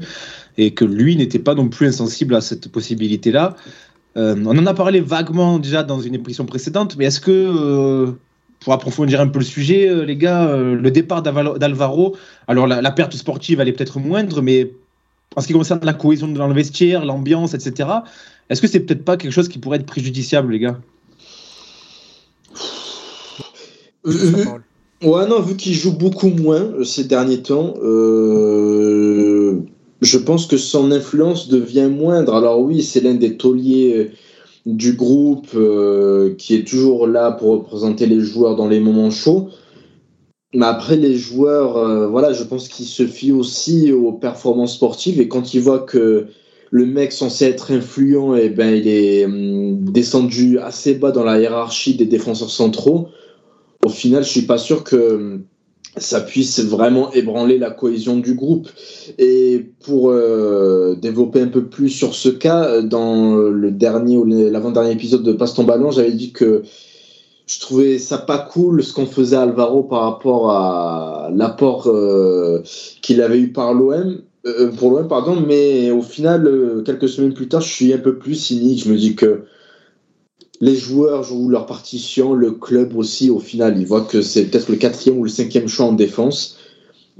et que lui n'était pas non plus insensible à cette possibilité-là. On en a parlé vaguement déjà dans une émission précédente, mais est-ce que, pour approfondir un peu le sujet, euh, les gars, euh, le départ d'Alvaro, alors la, la perte sportive, elle est peut-être moindre, mais en ce qui concerne la cohésion dans le vestiaire, l'ambiance, etc., est-ce que c'est peut-être pas quelque chose qui pourrait être préjudiciable, les gars? Euh, euh. Ouais, non, vu qu'il joue beaucoup moins ces derniers temps, euh, je pense que son influence devient moindre. Alors oui, c'est l'un des tauliers euh, du groupe euh, qui est toujours là pour représenter les joueurs dans les moments chauds. Mais après, les joueurs, euh, voilà, je pense qu'ils se fient aussi aux performances sportives et quand ils voient que le mec censé être influent, eh ben, il est hum, descendu assez bas dans la hiérarchie des défenseurs centraux au final, je suis pas sûr que hum, ça puisse vraiment ébranler la cohésion du groupe. Et pour euh, développer un peu plus sur ce cas, euh, dans le dernier ou l'avant-dernier épisode de Passe ton ballon, j'avais dit que je trouvais ça pas cool ce qu'on faisait à Alvaro par rapport à l'apport euh, qu'il avait eu par l'OM. pour l'OM, pardon, mais au final, quelques semaines plus tard, je suis un peu plus cynique. Je me dis que les joueurs jouent leur partition, le club aussi, au final, ils voient que c'est peut-être le quatrième ou le cinquième choix en défense.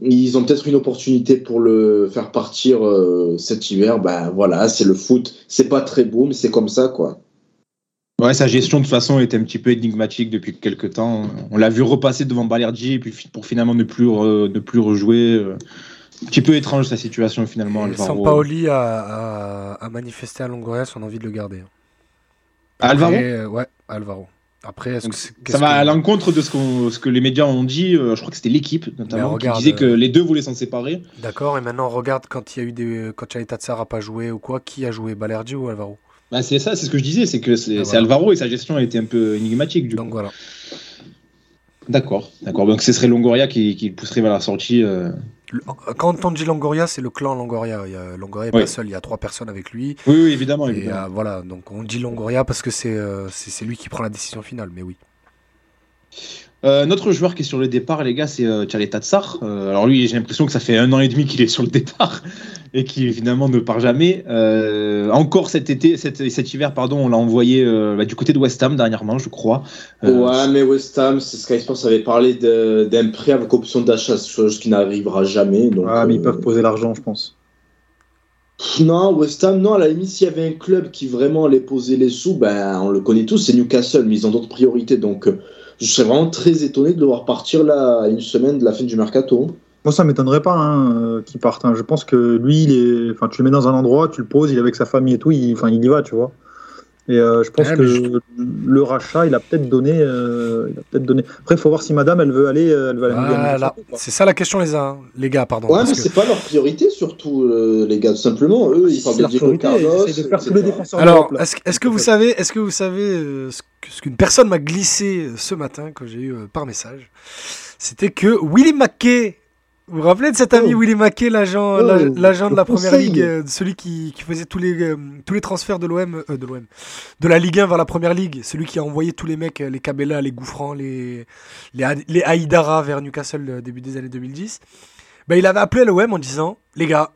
Ils ont peut-être une opportunité pour le faire partir euh, cet hiver. Ben voilà, c'est le foot. C'est pas très beau, mais c'est comme ça, quoi. Ouais, sa gestion de toute façon était un petit peu énigmatique depuis quelques temps. On l'a vu repasser devant Balerdi et puis pour finalement ne plus, re- ne plus rejouer. euh, Un petit peu étrange sa situation finalement. Sampaoli a, a, a manifesté à Longoria son envie de le garder. Alvaro Après, euh, Ouais, Alvaro. Après, est-ce Donc, que Ça va que- à l'encontre de ce, ce que les médias ont dit. euh, je crois que c'était l'équipe notamment regarde, qui disait que euh, les deux voulaient s'en séparer. D'accord, et maintenant regarde quand il y a eu des. Quand Tatsar a pas joué ou quoi, qui a joué Balerdi ou Alvaro? Bah, c'est ça, c'est ce que je disais, c'est que c'est Ah, voilà. Alvaro et sa gestion a été un peu énigmatique du Donc coup. voilà. D'accord, d'accord. Donc ce serait Longoria qui, qui le pousserait vers la sortie. euh. Quand on dit Longoria, c'est le clan Longoria. Il y a, Longoria n'est Oui. pas seul, il y a trois personnes avec lui. Oui, oui, évidemment, Et évidemment. euh, voilà, donc on dit Longoria parce que c'est euh, c'est c'est lui qui prend la décision finale, mais oui. Euh, notre joueur qui est sur le départ, les gars, c'est euh, Tchalé Tatsar. Euh, alors lui, j'ai l'impression que ça fait un an et demi qu'il est sur le départ et qui finalement ne part jamais. Euh, encore cet été, cet, cet hiver, pardon, on l'a envoyé euh, bah, du côté de West Ham dernièrement, je crois. Euh, Ouais, mais West Ham, c'est Sky Sports avait parlé de- d'un prêt avec option d'achat, chose qui n'arrivera jamais. Donc, Ah, mais ils peuvent poser l'argent, je pense. Non, West Ham, non, à la limite, s'il y avait un club qui vraiment allait poser les sous, ben, on le connaît tous, c'est Newcastle, mais ils ont d'autres priorités. Donc, euh, je serais vraiment très étonné de le voir partir là, une semaine de la fin du mercato. Moi, ça m'étonnerait pas hein, euh, qu'il parte. hein. Je pense que lui, il est... enfin, tu le mets dans un endroit, tu le poses, il est avec sa famille et tout, il y va, tu vois. Et euh, je pense Ouais, que je- le rachat, il a peut-être donné, euh, il a peut-être donné. Après, il faut voir si Madame, elle veut aller, euh, elle veut aller. Voilà, c'est ça la question les, uns, les gars, pardon. Ouais, parce mais que- c'est pas leur priorité, surtout, euh, les gars. Tout simplement, eux, ils Si parlent de Diego ils Carlos. de faire tous etc. les défenseurs Alors, est-ce que vous savez, est-ce que vous savez euh, ce qu'une personne m'a glissé ce matin que j'ai eu euh, par message C'était que Willy McKay. Vous vous rappelez de cet ami Oh. Willy McKay, l'agent, Oh, l'ag- l'agent de la première ligue, euh, celui qui, qui faisait tous les euh, tous les transferts de l'OM, euh, de l'OM, de la Ligue 1 vers la première ligue, celui qui a envoyé tous les mecs, les Cabella, les Gouffran, les les, Haïdara vers Newcastle début des années 2010. Ben, il avait appelé l'OM en disant, les gars,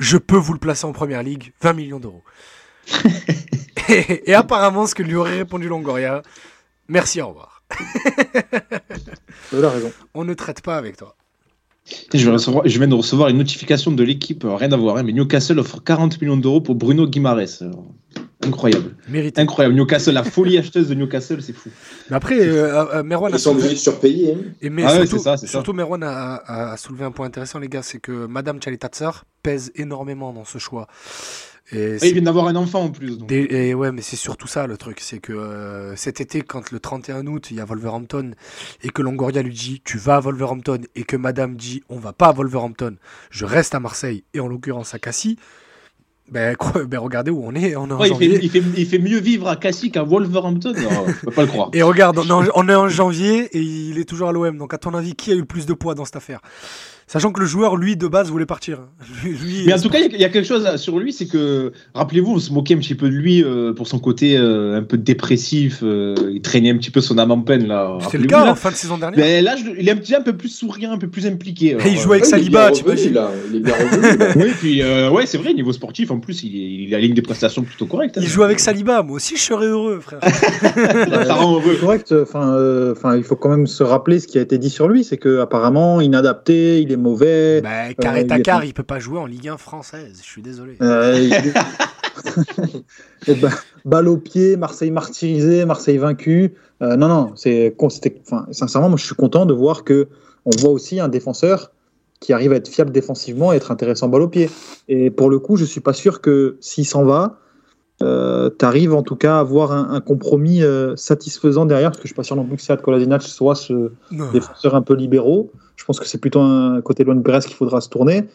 je peux vous le placer en première ligue, 20 millions d'euros. et, et apparemment, ce que lui aurait répondu Longoria, merci, au revoir. Il a raison. On ne traite pas avec toi. Je, vais recevoir- je viens de recevoir une notification de l'équipe, euh, rien à voir, hein, mais Newcastle offre 40 millions d'euros pour Bruno Guimaraes. Alors, incroyable. Mérité. Incroyable. Newcastle, la folie acheteuse de Newcastle, c'est fou. Mais après, euh, euh, Merwan a Ils sont soulevé- surpayer. hein. Et mais Ah surtout, ça, Merwan a, a- a soulevé un point intéressant, les gars, c'est que Madame Tchalitatsar pèse énormément dans ce choix. Et Et il vient d'avoir un enfant en plus. donc. Des- et ouais, mais c'est surtout ça le truc, c'est que euh, cet été, quand le 31 août, il y a Wolverhampton et que Longoria lui dit tu vas à Wolverhampton et que Madame dit on va pas à Wolverhampton, je reste à Marseille et en l'occurrence à Cassis. Ben, quoi- ben regardez où on est, on est Ouais, il, fait, il, fait, il fait mieux vivre à Cassis qu'à Wolverhampton. Non, je peux pas le croire. Et regarde, on est, en, on est en janvier et il est toujours à l'OM. Donc à ton avis, qui a eu le plus de poids dans cette affaire? Sachant que le joueur, lui, de base, voulait partir. Lui, lui, Mais en tout cas, il y a- il y, a quelque chose sur lui, c'est que, rappelez-vous, on se moquait un petit peu de lui euh, pour son côté euh, un peu dépressif. euh, il traînait un petit peu son âme en peine, là. c'était le cas là. en fin de saison dernière. Ben, là, je- il est un petit un peu plus souriant, un peu plus impliqué. alors, il joue avec Ouais, Saliba, t'imagines là. Il est bien revenu. Oui, puis euh, ouais, c'est vrai, niveau sportif, en plus, il, il a ligne des prestations plutôt correctes. hein. Il joue avec Saliba. Moi aussi, je serais heureux, frère. Ça rend heureux. C'est correct. Enfin, euh, enfin, il faut quand même se rappeler ce qui a été dit sur lui, c'est que apparemment inadapté, il est mauvais. Bah, Carré il y a- Takar, il peut pas jouer en Ligue 1 française. Je suis désolé. Euh, il- Et ben, balle au pied, Marseille martyrisé, Marseille vaincu. Euh, non, non, c'est enfin, sincèrement, moi je suis content de voir que on voit aussi un défenseur qui arrive à être fiable défensivement et être intéressant balle au pied. Et pour le coup, je suis pas sûr que s'il s'en va, euh, tu arrives en tout cas à avoir un, un compromis euh, satisfaisant derrière, parce que je suis pas sûr non plus que Sead Kolasinac soit ce Non. défenseur un peu libéraux. Je pense que c'est plutôt un côté Luan Perez qu'il faudra se tourner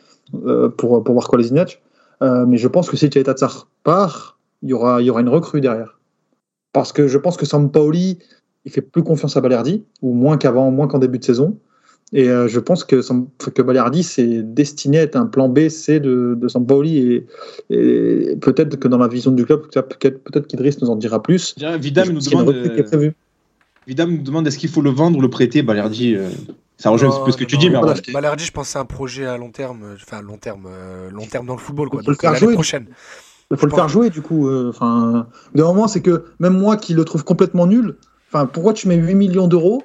euh, pour, pour voir Kolasinac. Euh, mais je pense que si Tchaïtatsar part, il y aura, il y aura une recrue derrière. Parce que je pense que Sampaoli, il fait plus confiance à Balerdi, ou moins qu'avant, moins qu'en début de saison. Et euh, je pense que, que Balerdi, c'est destiné à être un plan B, C de, de Sampaoli. Et, et peut-être que dans la vision du club, peut-être peut-être qu'Idriss nous en dira plus. Vidam nous demande, euh. Vidam nous demande est-ce qu'il faut le vendre ou le prêter Balerdi, ça rejoint un peu ce que tu Non, dis, mais Balerdi, je pense que c'est un projet à long terme, euh, enfin long terme, euh, long terme dans le football, quoi. Faut le Donc, faire l'année jouer. prochaine. Il faut le faire jouer, du coup. euh, Enfin, d'un moment, c'est que même moi qui le trouve complètement nul, enfin, pourquoi tu mets 8 millions d'euros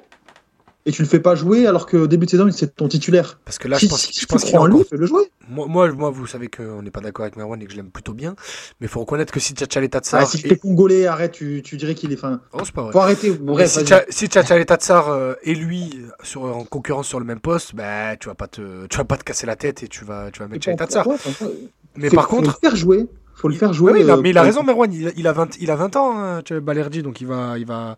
et tu le fais pas jouer alors qu'au début de saison, c'est ton titulaire Parce que là, Si, je pense, si je pense qu'il en lui, encore- fais-le jouer. Moi, moi, moi, vous savez qu'on n'est pas d'accord avec Merwan et que je l'aime plutôt bien, mais il faut reconnaître que si Tchatchalé Tatsar. Ah, si tu es congolais, arrête, tu, tu dirais qu'il est. Enfin, Oh, c'est pas vrai. faut arrêter. Bref, si. Tcha- si Tchatchalé Tatsar euh, et lui sur, en concurrence sur le même poste, bah, tu vas pas te, tu vas pas te casser la tête et tu vas, tu vas mettre enfin, ouais. Mais par contre, le faire jouer. Faut le il- faire jouer. Oui, non, euh, mais il a raison, Merwan. Il, a- il a 20, il a 20 ans, hein, tu vois, Balerdi, donc il va, il va,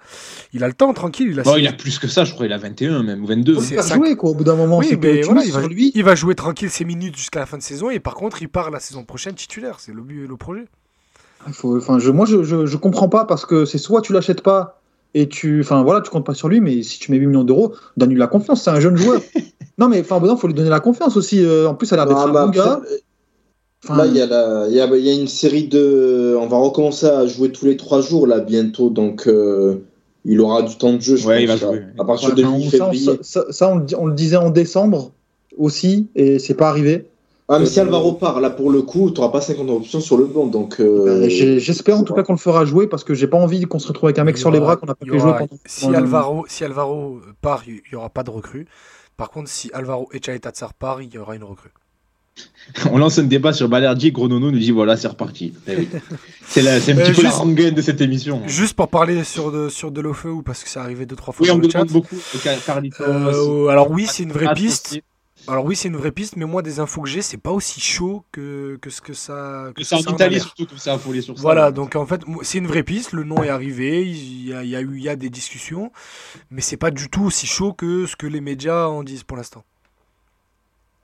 il a le temps, tranquille. Il a, Bon, il a plus que ça, je crois, il a 21 même, ou 22. Faut le faire ça- jouer, quoi. Au bout d'un moment, Oui, mais voilà, il va, sur lui. il va jouer tranquille ses minutes jusqu'à la fin de saison et par contre, il part la saison prochaine titulaire. C'est le but et le projet. Il faut- Enfin, je, moi, je, je, je comprends pas parce que c'est soit tu l'achètes pas et tu, enfin voilà, tu comptes pas sur lui, mais si tu mets 8 millions d'euros, donne-lui la confiance. C'est un jeune joueur. non, mais enfin, il faut lui donner la confiance aussi. Euh, en plus, ça a l'air d'être Ah, un bah, bon gars. Là, il y, a la- il y, a, il y a une série de. On va recommencer à jouer tous les trois jours là bientôt, donc euh, il aura du temps de jeu. Je Ouais, il pense, va jouer. À partir ouais, de juillet, ça, ça- ça, on le di- on le disait en décembre aussi, et c'est pas arrivé. Ah, mais si Alvaro part, là pour le coup, tu n'auras pas 50 options sur le banc. Donc, euh, Euh, j'ai- J'espère en tout cas qu'on le fera jouer parce que j'ai pas envie qu'on se retrouve avec un mec Il y sur les aura- bras qu'on n'a pas pu jouer pendant. Si Alvaro, si Alvaro part, il n'y aura pas de recrue. Par contre, si Alvaro et Tatsar part, il y aura une recrue. On lance un débat sur Balerdi, Gronono nous dit voilà, c'est reparti. Eh oui. C'est un Euh, petit peu la rengaine de cette émission. Juste pour parler sur de, sur Delofeu, parce que c'est arrivé deux trois fois Oui, sur on le me chat. demande beaucoup. Carlitos. Euh, alors oui, c'est une vraie piste. aussi. Alors oui, c'est une vraie piste, mais moi, des infos que j'ai, c'est pas aussi chaud que, que ce que ça. Que c'est en ça a Italie surtout que ça a affolé sur ça. Voilà, donc en fait, c'est une vraie piste. Le nom est arrivé, il y a, il y a eu, il y a des discussions, mais c'est pas du tout aussi chaud que ce que les médias en disent pour l'instant.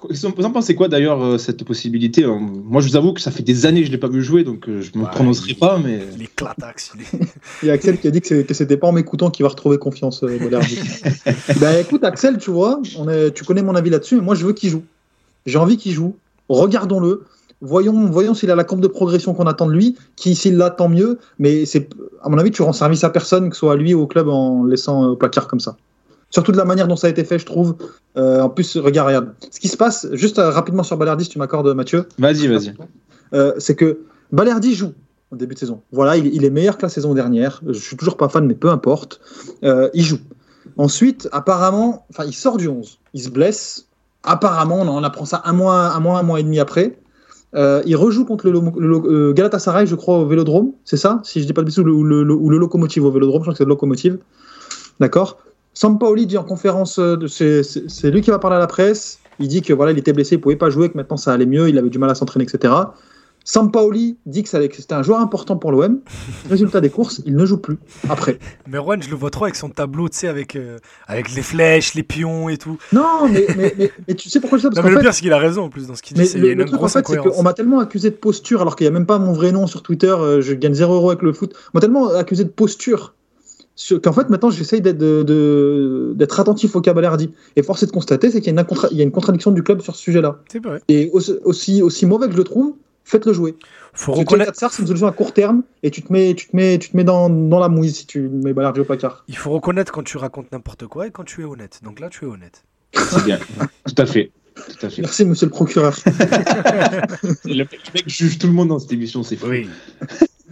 Vous en pensez quoi d'ailleurs euh, cette possibilité Euh, Moi, je vous avoue que ça fait des années que je l'ai pas vu jouer, donc euh, je me Ouais, prononcerai il- pas, mais Il est clatax, il est- Il y a Axel qui a dit que, c'était pas en m'écoutant qu'il va retrouver confiance. Euh, bah écoute, Axel, tu vois, on est, tu connais mon avis là-dessus, mais moi je veux qu'il joue. J'ai envie qu'il joue. Regardons-le. Voyons, voyons s'il a la courbe de progression qu'on attend de lui. Qui, s'il l'a, tant mieux. Mais c'est, à mon avis, tu rends service à personne, que ce soit à lui ou au club, en laissant euh, au placard comme ça. Surtout de la manière dont ça a été fait, je trouve. Euh, en plus, regarde, regarde. Ce qui se passe, juste euh, rapidement sur Balerdi, si tu m'accordes, Mathieu. vas-y, vas-y. Euh, c'est que Balerdi joue au début de saison. Voilà, il, il est meilleur que la saison dernière. Je suis toujours pas fan, mais peu importe. Euh, il joue. Ensuite, apparemment, enfin, il sort du 11. Il se blesse. Apparemment, on en apprend ça un mois, un mois, un mois et demi après. Euh, il rejoue contre le, Galatasaray, je crois, au Vélodrome. C'est ça Si je dis pas de bêtises, ou le, le Locomotive au Vélodrome. Je crois que c'est le Locomotive. D'accord Sampaoli dit en conférence, euh, c'est lui qui va parler à la presse. Il dit que voilà, il était blessé, il pouvait pas jouer, que maintenant ça allait mieux, il avait du mal à s'entraîner, etc. Sampaoli dit que c'était un joueur important pour l'OM. Résultat des courses, il ne joue plus après. Mais Juan, je le vois trop avec son tableau, tu sais, avec, euh, avec les flèches, les pions et tout. Non, mais, mais, mais, mais tu sais pourquoi je dis ça? Non, Parce mais qu'en le pire, c'est qu'il a raison en plus dans ce qu'il dit. mais c'est- le, le truc en fait, c'est qu'on m'a tellement accusé de posture, alors qu'il n'y a même pas mon vrai nom sur Twitter, euh, je gagne 0 euros avec le foot. On m'a tellement accusé de posture qu'en fait maintenant j'essaye d'être de- de- d'être attentif au Cabalardi. Et force est de constater, c'est qu'il y, a une incontra- il y a une contradiction du club sur ce sujet-là. C'est vrai. Et aussi, aussi, aussi mauvais que je le trouve, faites-le jouer. Faut Parce que reconnaître, Katsar, c'est une solution à court terme et tu te mets, tu te mets, tu te mets dans, dans la mouise si tu mets Balardi au placard. il faut reconnaître quand tu racontes n'importe quoi et quand tu es honnête. Donc là, tu es honnête. C'est bien. Tout à fait. Tout à fait. Merci, monsieur le procureur. Le le mec juge tout le monde dans cette émission, c'est fou. Oui.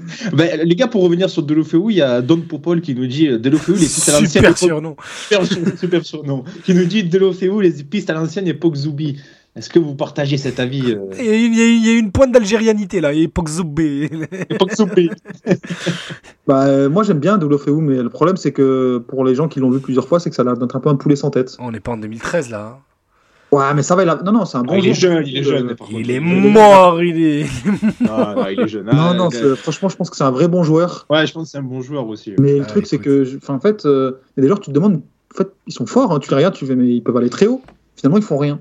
Ben, les gars, pour revenir sur Delofeu, il y a Don Popol qui nous dit euh, Delofeu, les pistes à l'ancienne Super époque. surnom. Super, sur- super surnom. Qui nous dit Delofeu, les pistes à l'ancienne époque Zoubi. Est-ce que vous partagez cet avis euh, Il y, a une- il y a pointe d'algérianité là, époque Zoubé. époque Zoubi Bah, euh, moi j'aime bien Deulofeu, mais le problème c'est que pour les gens qui l'ont vu plusieurs fois, c'est que ça a l'air d'être un peu un poulet sans tête. On n'est pas en 2013 là. hein. Ouais, mais ça va, il a... non, non, c'est un bon Ah, il est jeune, il est jeune. par Il est mort, il est. Non, non, il est jeune. Non, Ah, non, c'est- franchement, je pense que c'est un vrai bon joueur. Ouais, je pense que c'est un bon joueur aussi. Mais le Ah, truc, c'est que, je- enfin, en fait, euh, il y a des joueurs, tu te demandes, en fait, ils sont forts, hein, tu les regardes, tu fais, mais ils peuvent aller très haut. Finalement, ils font rien.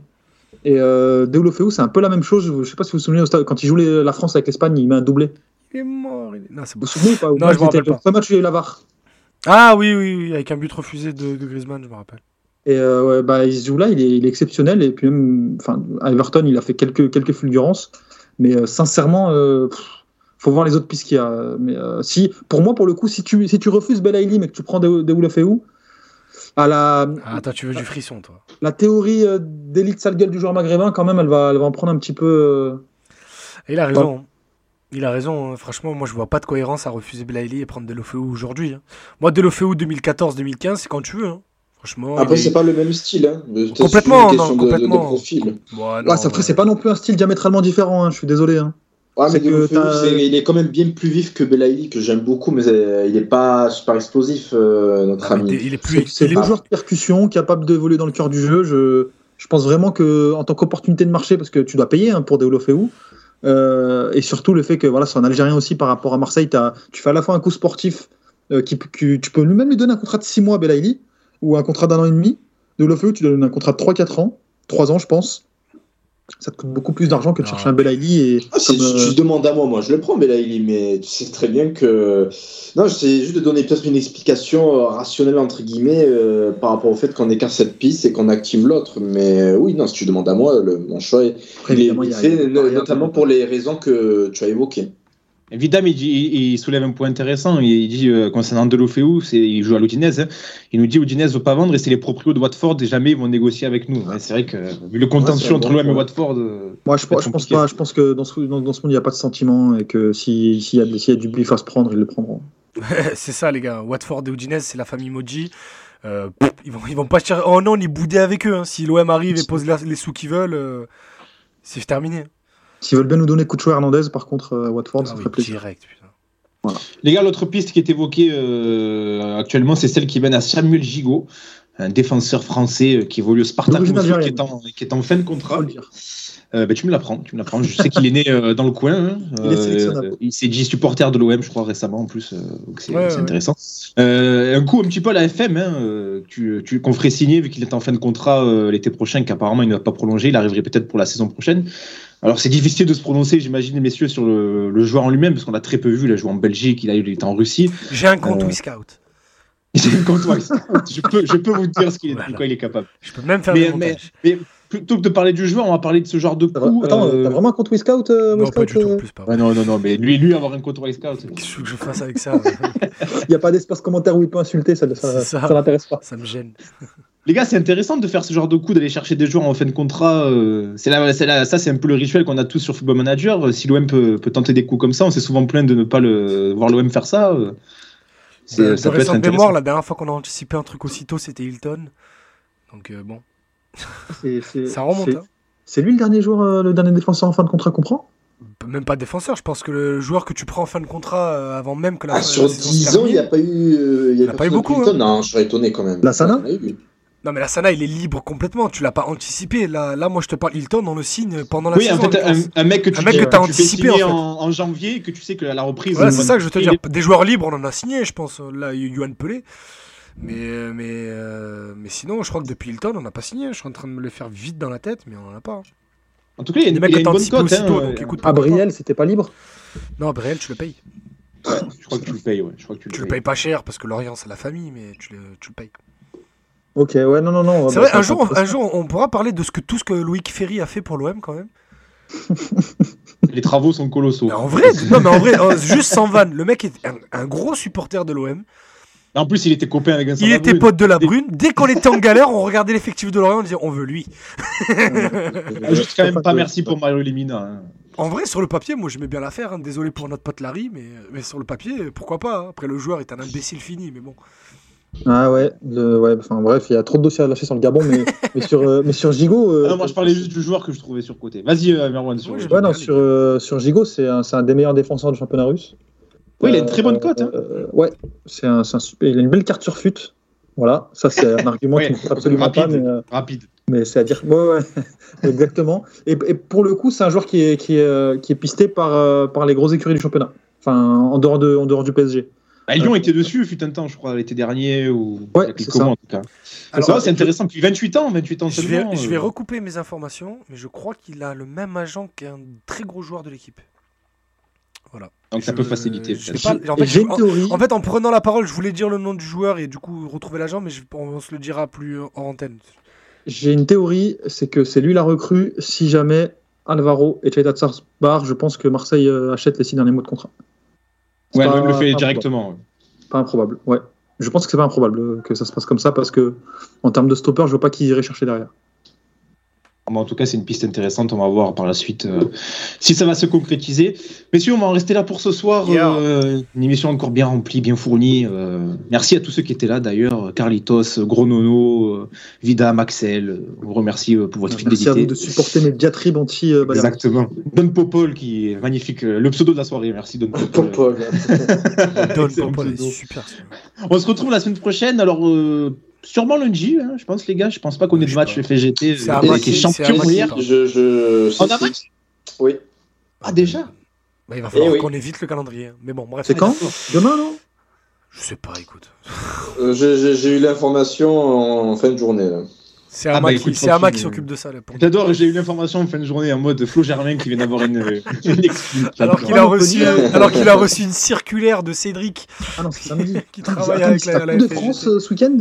Et euh, Deulofeu, c'est un peu la même chose. Je sais pas si vous vous souvenez, au stade, quand il joue les- la France avec l'Espagne, il met un doublé. Il est mort. il est- Non, c'est Vous bon. vous souvenez ou pas? Non, moi, je me c'était rappelle le pas. premier match il VAR. Ah oui, oui, oui, avec un but refusé de, de Griezmann, je me rappelle. Et euh, ouais, bah, il se joue là, il est, il est exceptionnel. Et puis même, enfin, à Everton, il a fait quelques, quelques fulgurances. Mais euh, sincèrement, euh, pff, faut voir les autres pistes qu'il y a. Mais euh, si, pour moi, pour le coup, si tu, si tu refuses Belaïli, mais que tu prends Deulofeu, à la, Ah, toi, tu veux du frisson, toi. la théorie euh, d'élite sale gueule du joueur maghrébin, quand même, elle va, elle va en prendre un petit peu. euh, Et il a raison. Il a raison. hein. Franchement, moi, je vois pas de cohérence à refuser Belaïli et prendre Delofeu aujourd'hui. hein. Moi, Delofeu 2014-2015, c'est quand tu veux. hein. Franchement. Après, est- c'est pas le même style. Hein. Complètement, une non, question de- de- complètement. De, profil. Non, après, ouais. c'est pas non plus un style diamétralement différent, hein, je suis désolé. hein. Ouais, mais que c'est- il est quand même bien plus vif que Belaïli, que j'aime beaucoup, mais euh, il est pas super explosif, euh, notre Ah, ami. t'es- il est plus. C'est est- deux joueurs de percussion, capable d'évoluer dans le cœur du jeu. Je, je pense vraiment que en tant qu'opportunité de marché, parce que tu dois payer hein, pour Deulofeu, euh, et surtout le fait que voilà, c'est un Algérien aussi par rapport à Marseille, tu fais à la fois un coup sportif, euh, qui, qui- tu peux même lui donner un contrat de 6 mois à Belaïli, ou un contrat d'un an et demi. Deulofeu, tu donnes un contrat de 3-4 ans, 3 ans je pense. Ça te coûte beaucoup plus d'argent que de Non. chercher un Belaïli. Et Ah, si comme, tu- euh, tu demandes à moi, moi je le prends Belaïli, mais tu sais très bien que. Non, c'est juste de donner peut-être une explication euh, rationnelle, entre guillemets, euh, par rapport au fait qu'on écarte cette piste et qu'on active l'autre. Mais oui, non, si tu demandes à moi, le- mon choix est, après, il est il il notamment pour les raisons que tu as évoquées. Vidam, il, dit- il, soulève un point intéressant. Il dit euh, concernant Delofeu, c'est il joue à l'Udinese. hein. Il nous dit Udinese veut pas vendre et c'est les proprios de Watford et jamais ils vont négocier avec nous. Ouais, c'est vrai que vu le contentieux entre l'OM et. Watford. euh, Moi, je, pense pas. Je pense que dans ce, dans, dans ce monde, il n'y a pas de sentiment et que si- s'il y, a- s'il y a du bif à se prendre, ils le prendront. c'est ça, les gars. Watford et Udinese, c'est la famille Moji. Euh, ils, vont, ils vont pas chercher. Oh non, on est boudé avec eux. hein. Si l'OM arrive et pose la- les sous qu'ils veulent, euh, c'est terminé. S'ils veulent bien nous donner Coucho Hernandez, par contre, euh, Watford, Ah ça oui, ferait plaisir. direct, putain. Les gars, l'autre piste qui est évoquée euh, actuellement, c'est celle qui mène à Samuel Gigot. un défenseur français euh, qui évolue au Spartak Moscou, qui, est en, qui est en fin de contrat. Euh, bah, tu me l'apprends, tu me l'apprends. Je sais qu'il est né euh, dans le coin. hein. Il est sélectionnable. il s'est dit supporter de l'OM, je crois, récemment en plus. euh, donc c'est Ouais, c'est ouais. intéressant. Euh, un coup un petit peu à la FM, hein, euh, tu, tu, qu'on ferait signer vu qu'il est en fin de contrat euh, l'été prochain, qu'apparemment il ne va pas prolonger. Il arriverait peut-être pour la saison prochaine. Alors c'est difficile de se prononcer, j'imagine, messieurs, sur le, le joueur en lui-même, parce qu'on l'a très peu vu. Il a joué en Belgique, il a il était en Russie. J'ai un compte Euh, Wiscout. J'ai une compte Wise. je, peux, je peux vous dire ce qu'il est, de quoi il est capable. Je peux même faire Mais- des. Plutôt que de parler du joueur, on va parler de ce genre de coup. Attends, euh, t'as vraiment un compte Wiscout euh, Non, Wiscout, pas du tout, euh, plus pas. Ouais, non, non, non, mais lui, lui avoir un compte Scout. Qu'est-ce que tu veux que je fasse avec ça. Il n'y a pas d'espace commentaire où il peut insulter, ça, ça, ça. ça l'intéresse pas. Ça me gêne. Les gars, c'est intéressant de faire ce genre de coup, d'aller chercher des joueurs en fin de contrat. euh, c'est là, c'est là, ça, c'est un peu le rituel qu'on a tous sur Football Manager. Euh, Si l'OM peut, peut tenter des coups comme ça, on s'est souvent plaint de ne pas le, voir l'OM faire ça. ça de peut être mémoire, la dernière fois qu'on a anticipé un truc aussitôt, c'était Hilton. Donc euh, bon, Ça remonte. c'est- hein. C'est lui le dernier joueur, euh, le dernier défenseur en fin de contrat qu'on prend? Même pas défenseur, je pense que le joueur que tu prends en fin de contrat euh, avant même que la Ah, sur saison se 10 ans, il n'y a pas eu. euh, Il y Il y en a pas eu beaucoup, hein. Non, je serais étonné quand même. La Sana. Non mais la Sana il est libre complètement, tu l'as pas anticipé. Là, là moi je te parle Hilton, on le signe pendant la Oui, saison. en fait, un, un mec que tu, Un mec dis- que t'as tu fais anticipé, signer en fait. en, en janvier et que tu sais que la reprise. Voilà, c'est ça que je veux te dire. Des joueurs libres, on en a signé, je pense. Là, il y a eu Yoann Pelé. Mais, euh, mais, euh, mais sinon, je crois que depuis Hilton, on n'a pas signé. Je suis en train de me le faire vite dans la tête, mais on en a pas. En tout cas, il y a Des une, mecs il y a que une bonne cote. aussitôt, hein, donc euh, écoute. Ah. Briel, c'était pas libre Non, Briel, tu le payes. Je crois que tu le payes, ouais. Je crois que tu le Tu le payes. payes pas cher parce que Lorient, c'est la famille, mais tu le, tu le payes. Ok, ouais, non, non, non. C'est bah, vrai, un jour, un jour, on pourra parler de ce que, tout ce que Loïc Ferry a fait pour l'OM quand même. Les travaux sont colossaux. Mais en vrai, non, mais en vrai, juste sans vanne. Le mec est un, un gros supporter de l'OM. En plus, il était copain avec Vincent Il était pote de la Brune. Dès qu'on était en galère, on regardait l'effectif de Lorient, on disait on veut lui. Ah, Juste quand même pas merci pour Mario Lemina. hein. En vrai, sur le papier, moi j'aimais bien l'affaire. hein. Désolé pour notre pote Larry, mais, mais sur le papier, pourquoi pas. hein. Après, le joueur est un imbécile fini, mais bon. Ah ouais, le- ouais, enfin bref, il y a trop de dossiers à lâcher sur le Gabon, mais, mais sur, euh, mais sur Gigot. euh, Ah non, moi je parlais juste du joueur que je trouvais surcoté. Vas-y, euh, Merwan. Sur... Ouais, j'ai- Ouais, non, sur, euh, sur Gigot, c'est un, c'est un des meilleurs défenseurs du championnat russe. Oui, il a une très bonne cote. hein. Euh, ouais, c'est un, c'est un super. Il a une belle carte sur fut. Voilà, ça c'est un argument Ouais, qui ne absolument rapide. pas, mais, euh, Rapide. mais c'est à dire. Ouais, ouais, exactement. Et, et pour le coup, c'est un joueur qui est, qui est, euh, qui est pisté par, euh, par les grosses écuries du championnat. Enfin, en dehors, de, en dehors du PSG. Bah, Lyon était dessus, fut un temps, je crois, l'été dernier ou Ouais, il y a quelques c'est ça. mois en tout cas. Alors, ça, c'est intéressant. Puis 28 ans, 28 ans Je vais, seulement. je vais euh, recouper mes informations, mais je crois qu'il a le même agent qu'un très gros joueur de l'équipe. Voilà. Donc ça Je- peut faciliter. je pas- en, fait, J'ai je- une en- théorie. en fait, en prenant la parole, je voulais dire le nom du joueur et du coup retrouver l'agent, mais je- on se le dira plus en antenne. J'ai une théorie, c'est que c'est lui la recrue si jamais Alvaro et Chaita Bar, je pense que Marseille euh, achète les six derniers mois de contrat. Ouais, le fait directement. Pas improbable, ouais. Je pense que c'est pas improbable euh, que ça se passe comme ça parce que en termes de stopper, je vois pas qui irait chercher derrière. Bon, en tout cas, c'est une piste intéressante. On va voir par la suite euh, si ça va se concrétiser. Messieurs, on va en rester là pour ce soir. Yeah. Euh, une émission encore bien remplie, bien fournie. Euh, merci à tous ceux qui étaient là d'ailleurs. Carlitos, Gros Nono, euh, Vida, Maxel. On vous remercie euh, pour votre Merci à vous fidélité. de supporter mes diatribes anti euh. Exactement. Don Popol qui est magnifique. euh, Le pseudo de la soirée. Merci Don Popol. Popol. Don Popol est super. On se retrouve la semaine prochaine. Alors, euh, sûrement lundi, hein, je pense, les gars. Je pense pas qu'on ait de match. FGT. C'est à qui est champion hier. Je, je, On a match Oui. Ah, déjà Bah, il va falloir Eh oui. qu'on évite le calendrier. Mais bon, bref. C'est quand Demain, non Je sais pas, écoute. Euh, j'ai- eu l'information en fin de journée. Là. C'est Ah Ama bah, qui, qui s'occupe de ça. J'adore, j'ai eu l'information en fin de journée en mode Flo Germain qui vient d'avoir une. Alors qu'il a, reçu, dire. alors qu'il a reçu une circulaire de Cédric Ah non, c'est samedi. qui Attends, travaille avec la, la de. France euh, ce week-end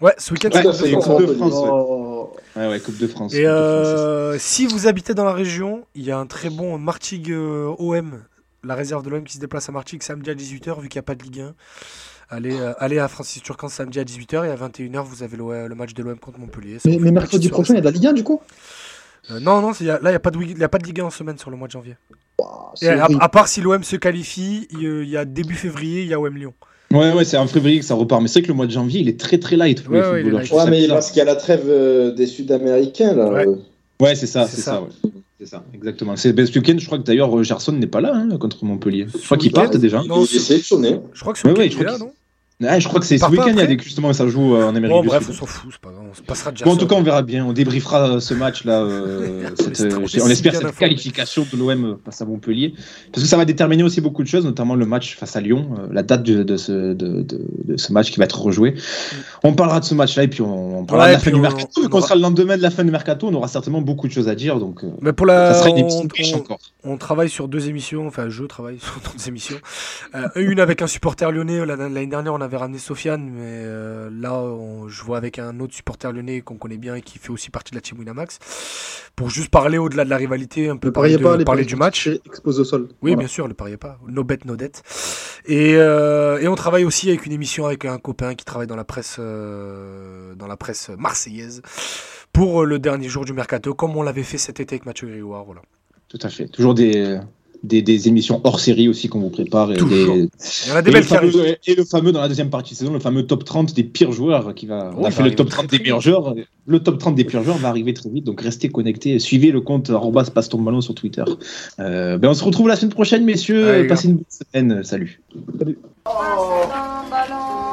Ouais, ce week-end, Ouais, c'est Coupe de France. de France. ouais. Oh. Ouais, ouais, Coupe de France. Et Coupe de France. euh, si vous habitez dans la région, il y a un très bon Martigues euh, OM, la réserve de l'OM qui se déplace à Martigues samedi à 18h, vu qu'il n'y a pas de Ligue 1. Allez, euh, allez à Francis Turcan samedi à 18h et à 21h, vous avez le match de l'OM contre Montpellier. Ça Mais, mercredi prochain, il y a de la Ligue 1 du coup? Euh, non, non, là, il n'y a, pas de y a pas de Ligue 1 en semaine sur le mois de janvier. Et c'est à, part si l'OM se qualifie, il y a- il y a début février, il y a OM Lyon. Ouais, ouais, c'est en février que ça repart. Mais c'est vrai que le mois de janvier, il est très très light pour Ouais, les ouais, footballeurs. Ouais, mais parce qu'il y a la trêve euh, des Sud-Américains. là. Ouais. Ouais, c'est ça, C'est c'est ça. ça. ouais. C'est ça, exactement. C'est ben, ce week-end, je crois que d'ailleurs euh, Gerson n'est pas là hein, contre Montpellier. Je crois qu'il part déjà. Non, il est sélectionné. Je crois que ce Ouais, ouais, là, non? Je crois que c'est ce week-end, il y a des justement ça joue euh, en Amérique Bon, du bref, on Sud. s'en fout, c'est pas grave. On se passera déjà Bon, en tout cas, on verra bien. On débriefera ce match-là. euh, On euh, on espère cette qualification de l'OM face à Montpellier. Parce que ça va déterminer aussi beaucoup de choses, notamment le match face à Lyon, euh, la date de, de ce, de, ce match qui va être rejoué. On parlera de ce match-là et puis on, on parlera Ouais, de la fin du on- mercato. on Vu qu'on aura- sera le lendemain de la fin du mercato, on aura certainement beaucoup de choses à dire. Donc, euh, Mais pour la. ça sera une on- émission riche on- encore. On travaille sur deux émissions, enfin je travaille sur deux émissions. Euh, une avec un supporter lyonnais, La- l'année dernière on avait ramené Sofiane, mais euh, là on- je vois avec un autre supporter lyonnais qu'on connaît bien et qui fait aussi partie de la team Winamax, pour juste parler au-delà de la rivalité, un peu parler, de- pas, parler du match. exposés au sol. Oui, Voilà. bien sûr, ne pariez pas. No bet, no debt. Et, euh, et on travaille aussi avec une émission avec un copain qui travaille dans la presse, euh, dans la presse marseillaise pour le dernier jour du mercato, comme on l'avait fait cet été avec Mathieu Grégoire. Voilà. Tout à fait. Toujours des, des, des émissions hors série aussi qu'on vous prépare. Et, des- Il y en a des et, le belles qui fameux, et le fameux dans la deuxième partie de saison, le fameux top 30 des pires joueurs qui va. on Ouais, a fait le top arriver 30 très, des meilleurs joueurs. Le top 30 des pires joueurs va arriver très vite, donc restez connectés. Suivez le compte arrobas passe ton ballon sur Twitter. Euh, ben on se retrouve la semaine prochaine, messieurs. Allez, Passez une bonne semaine. Salut. Ballon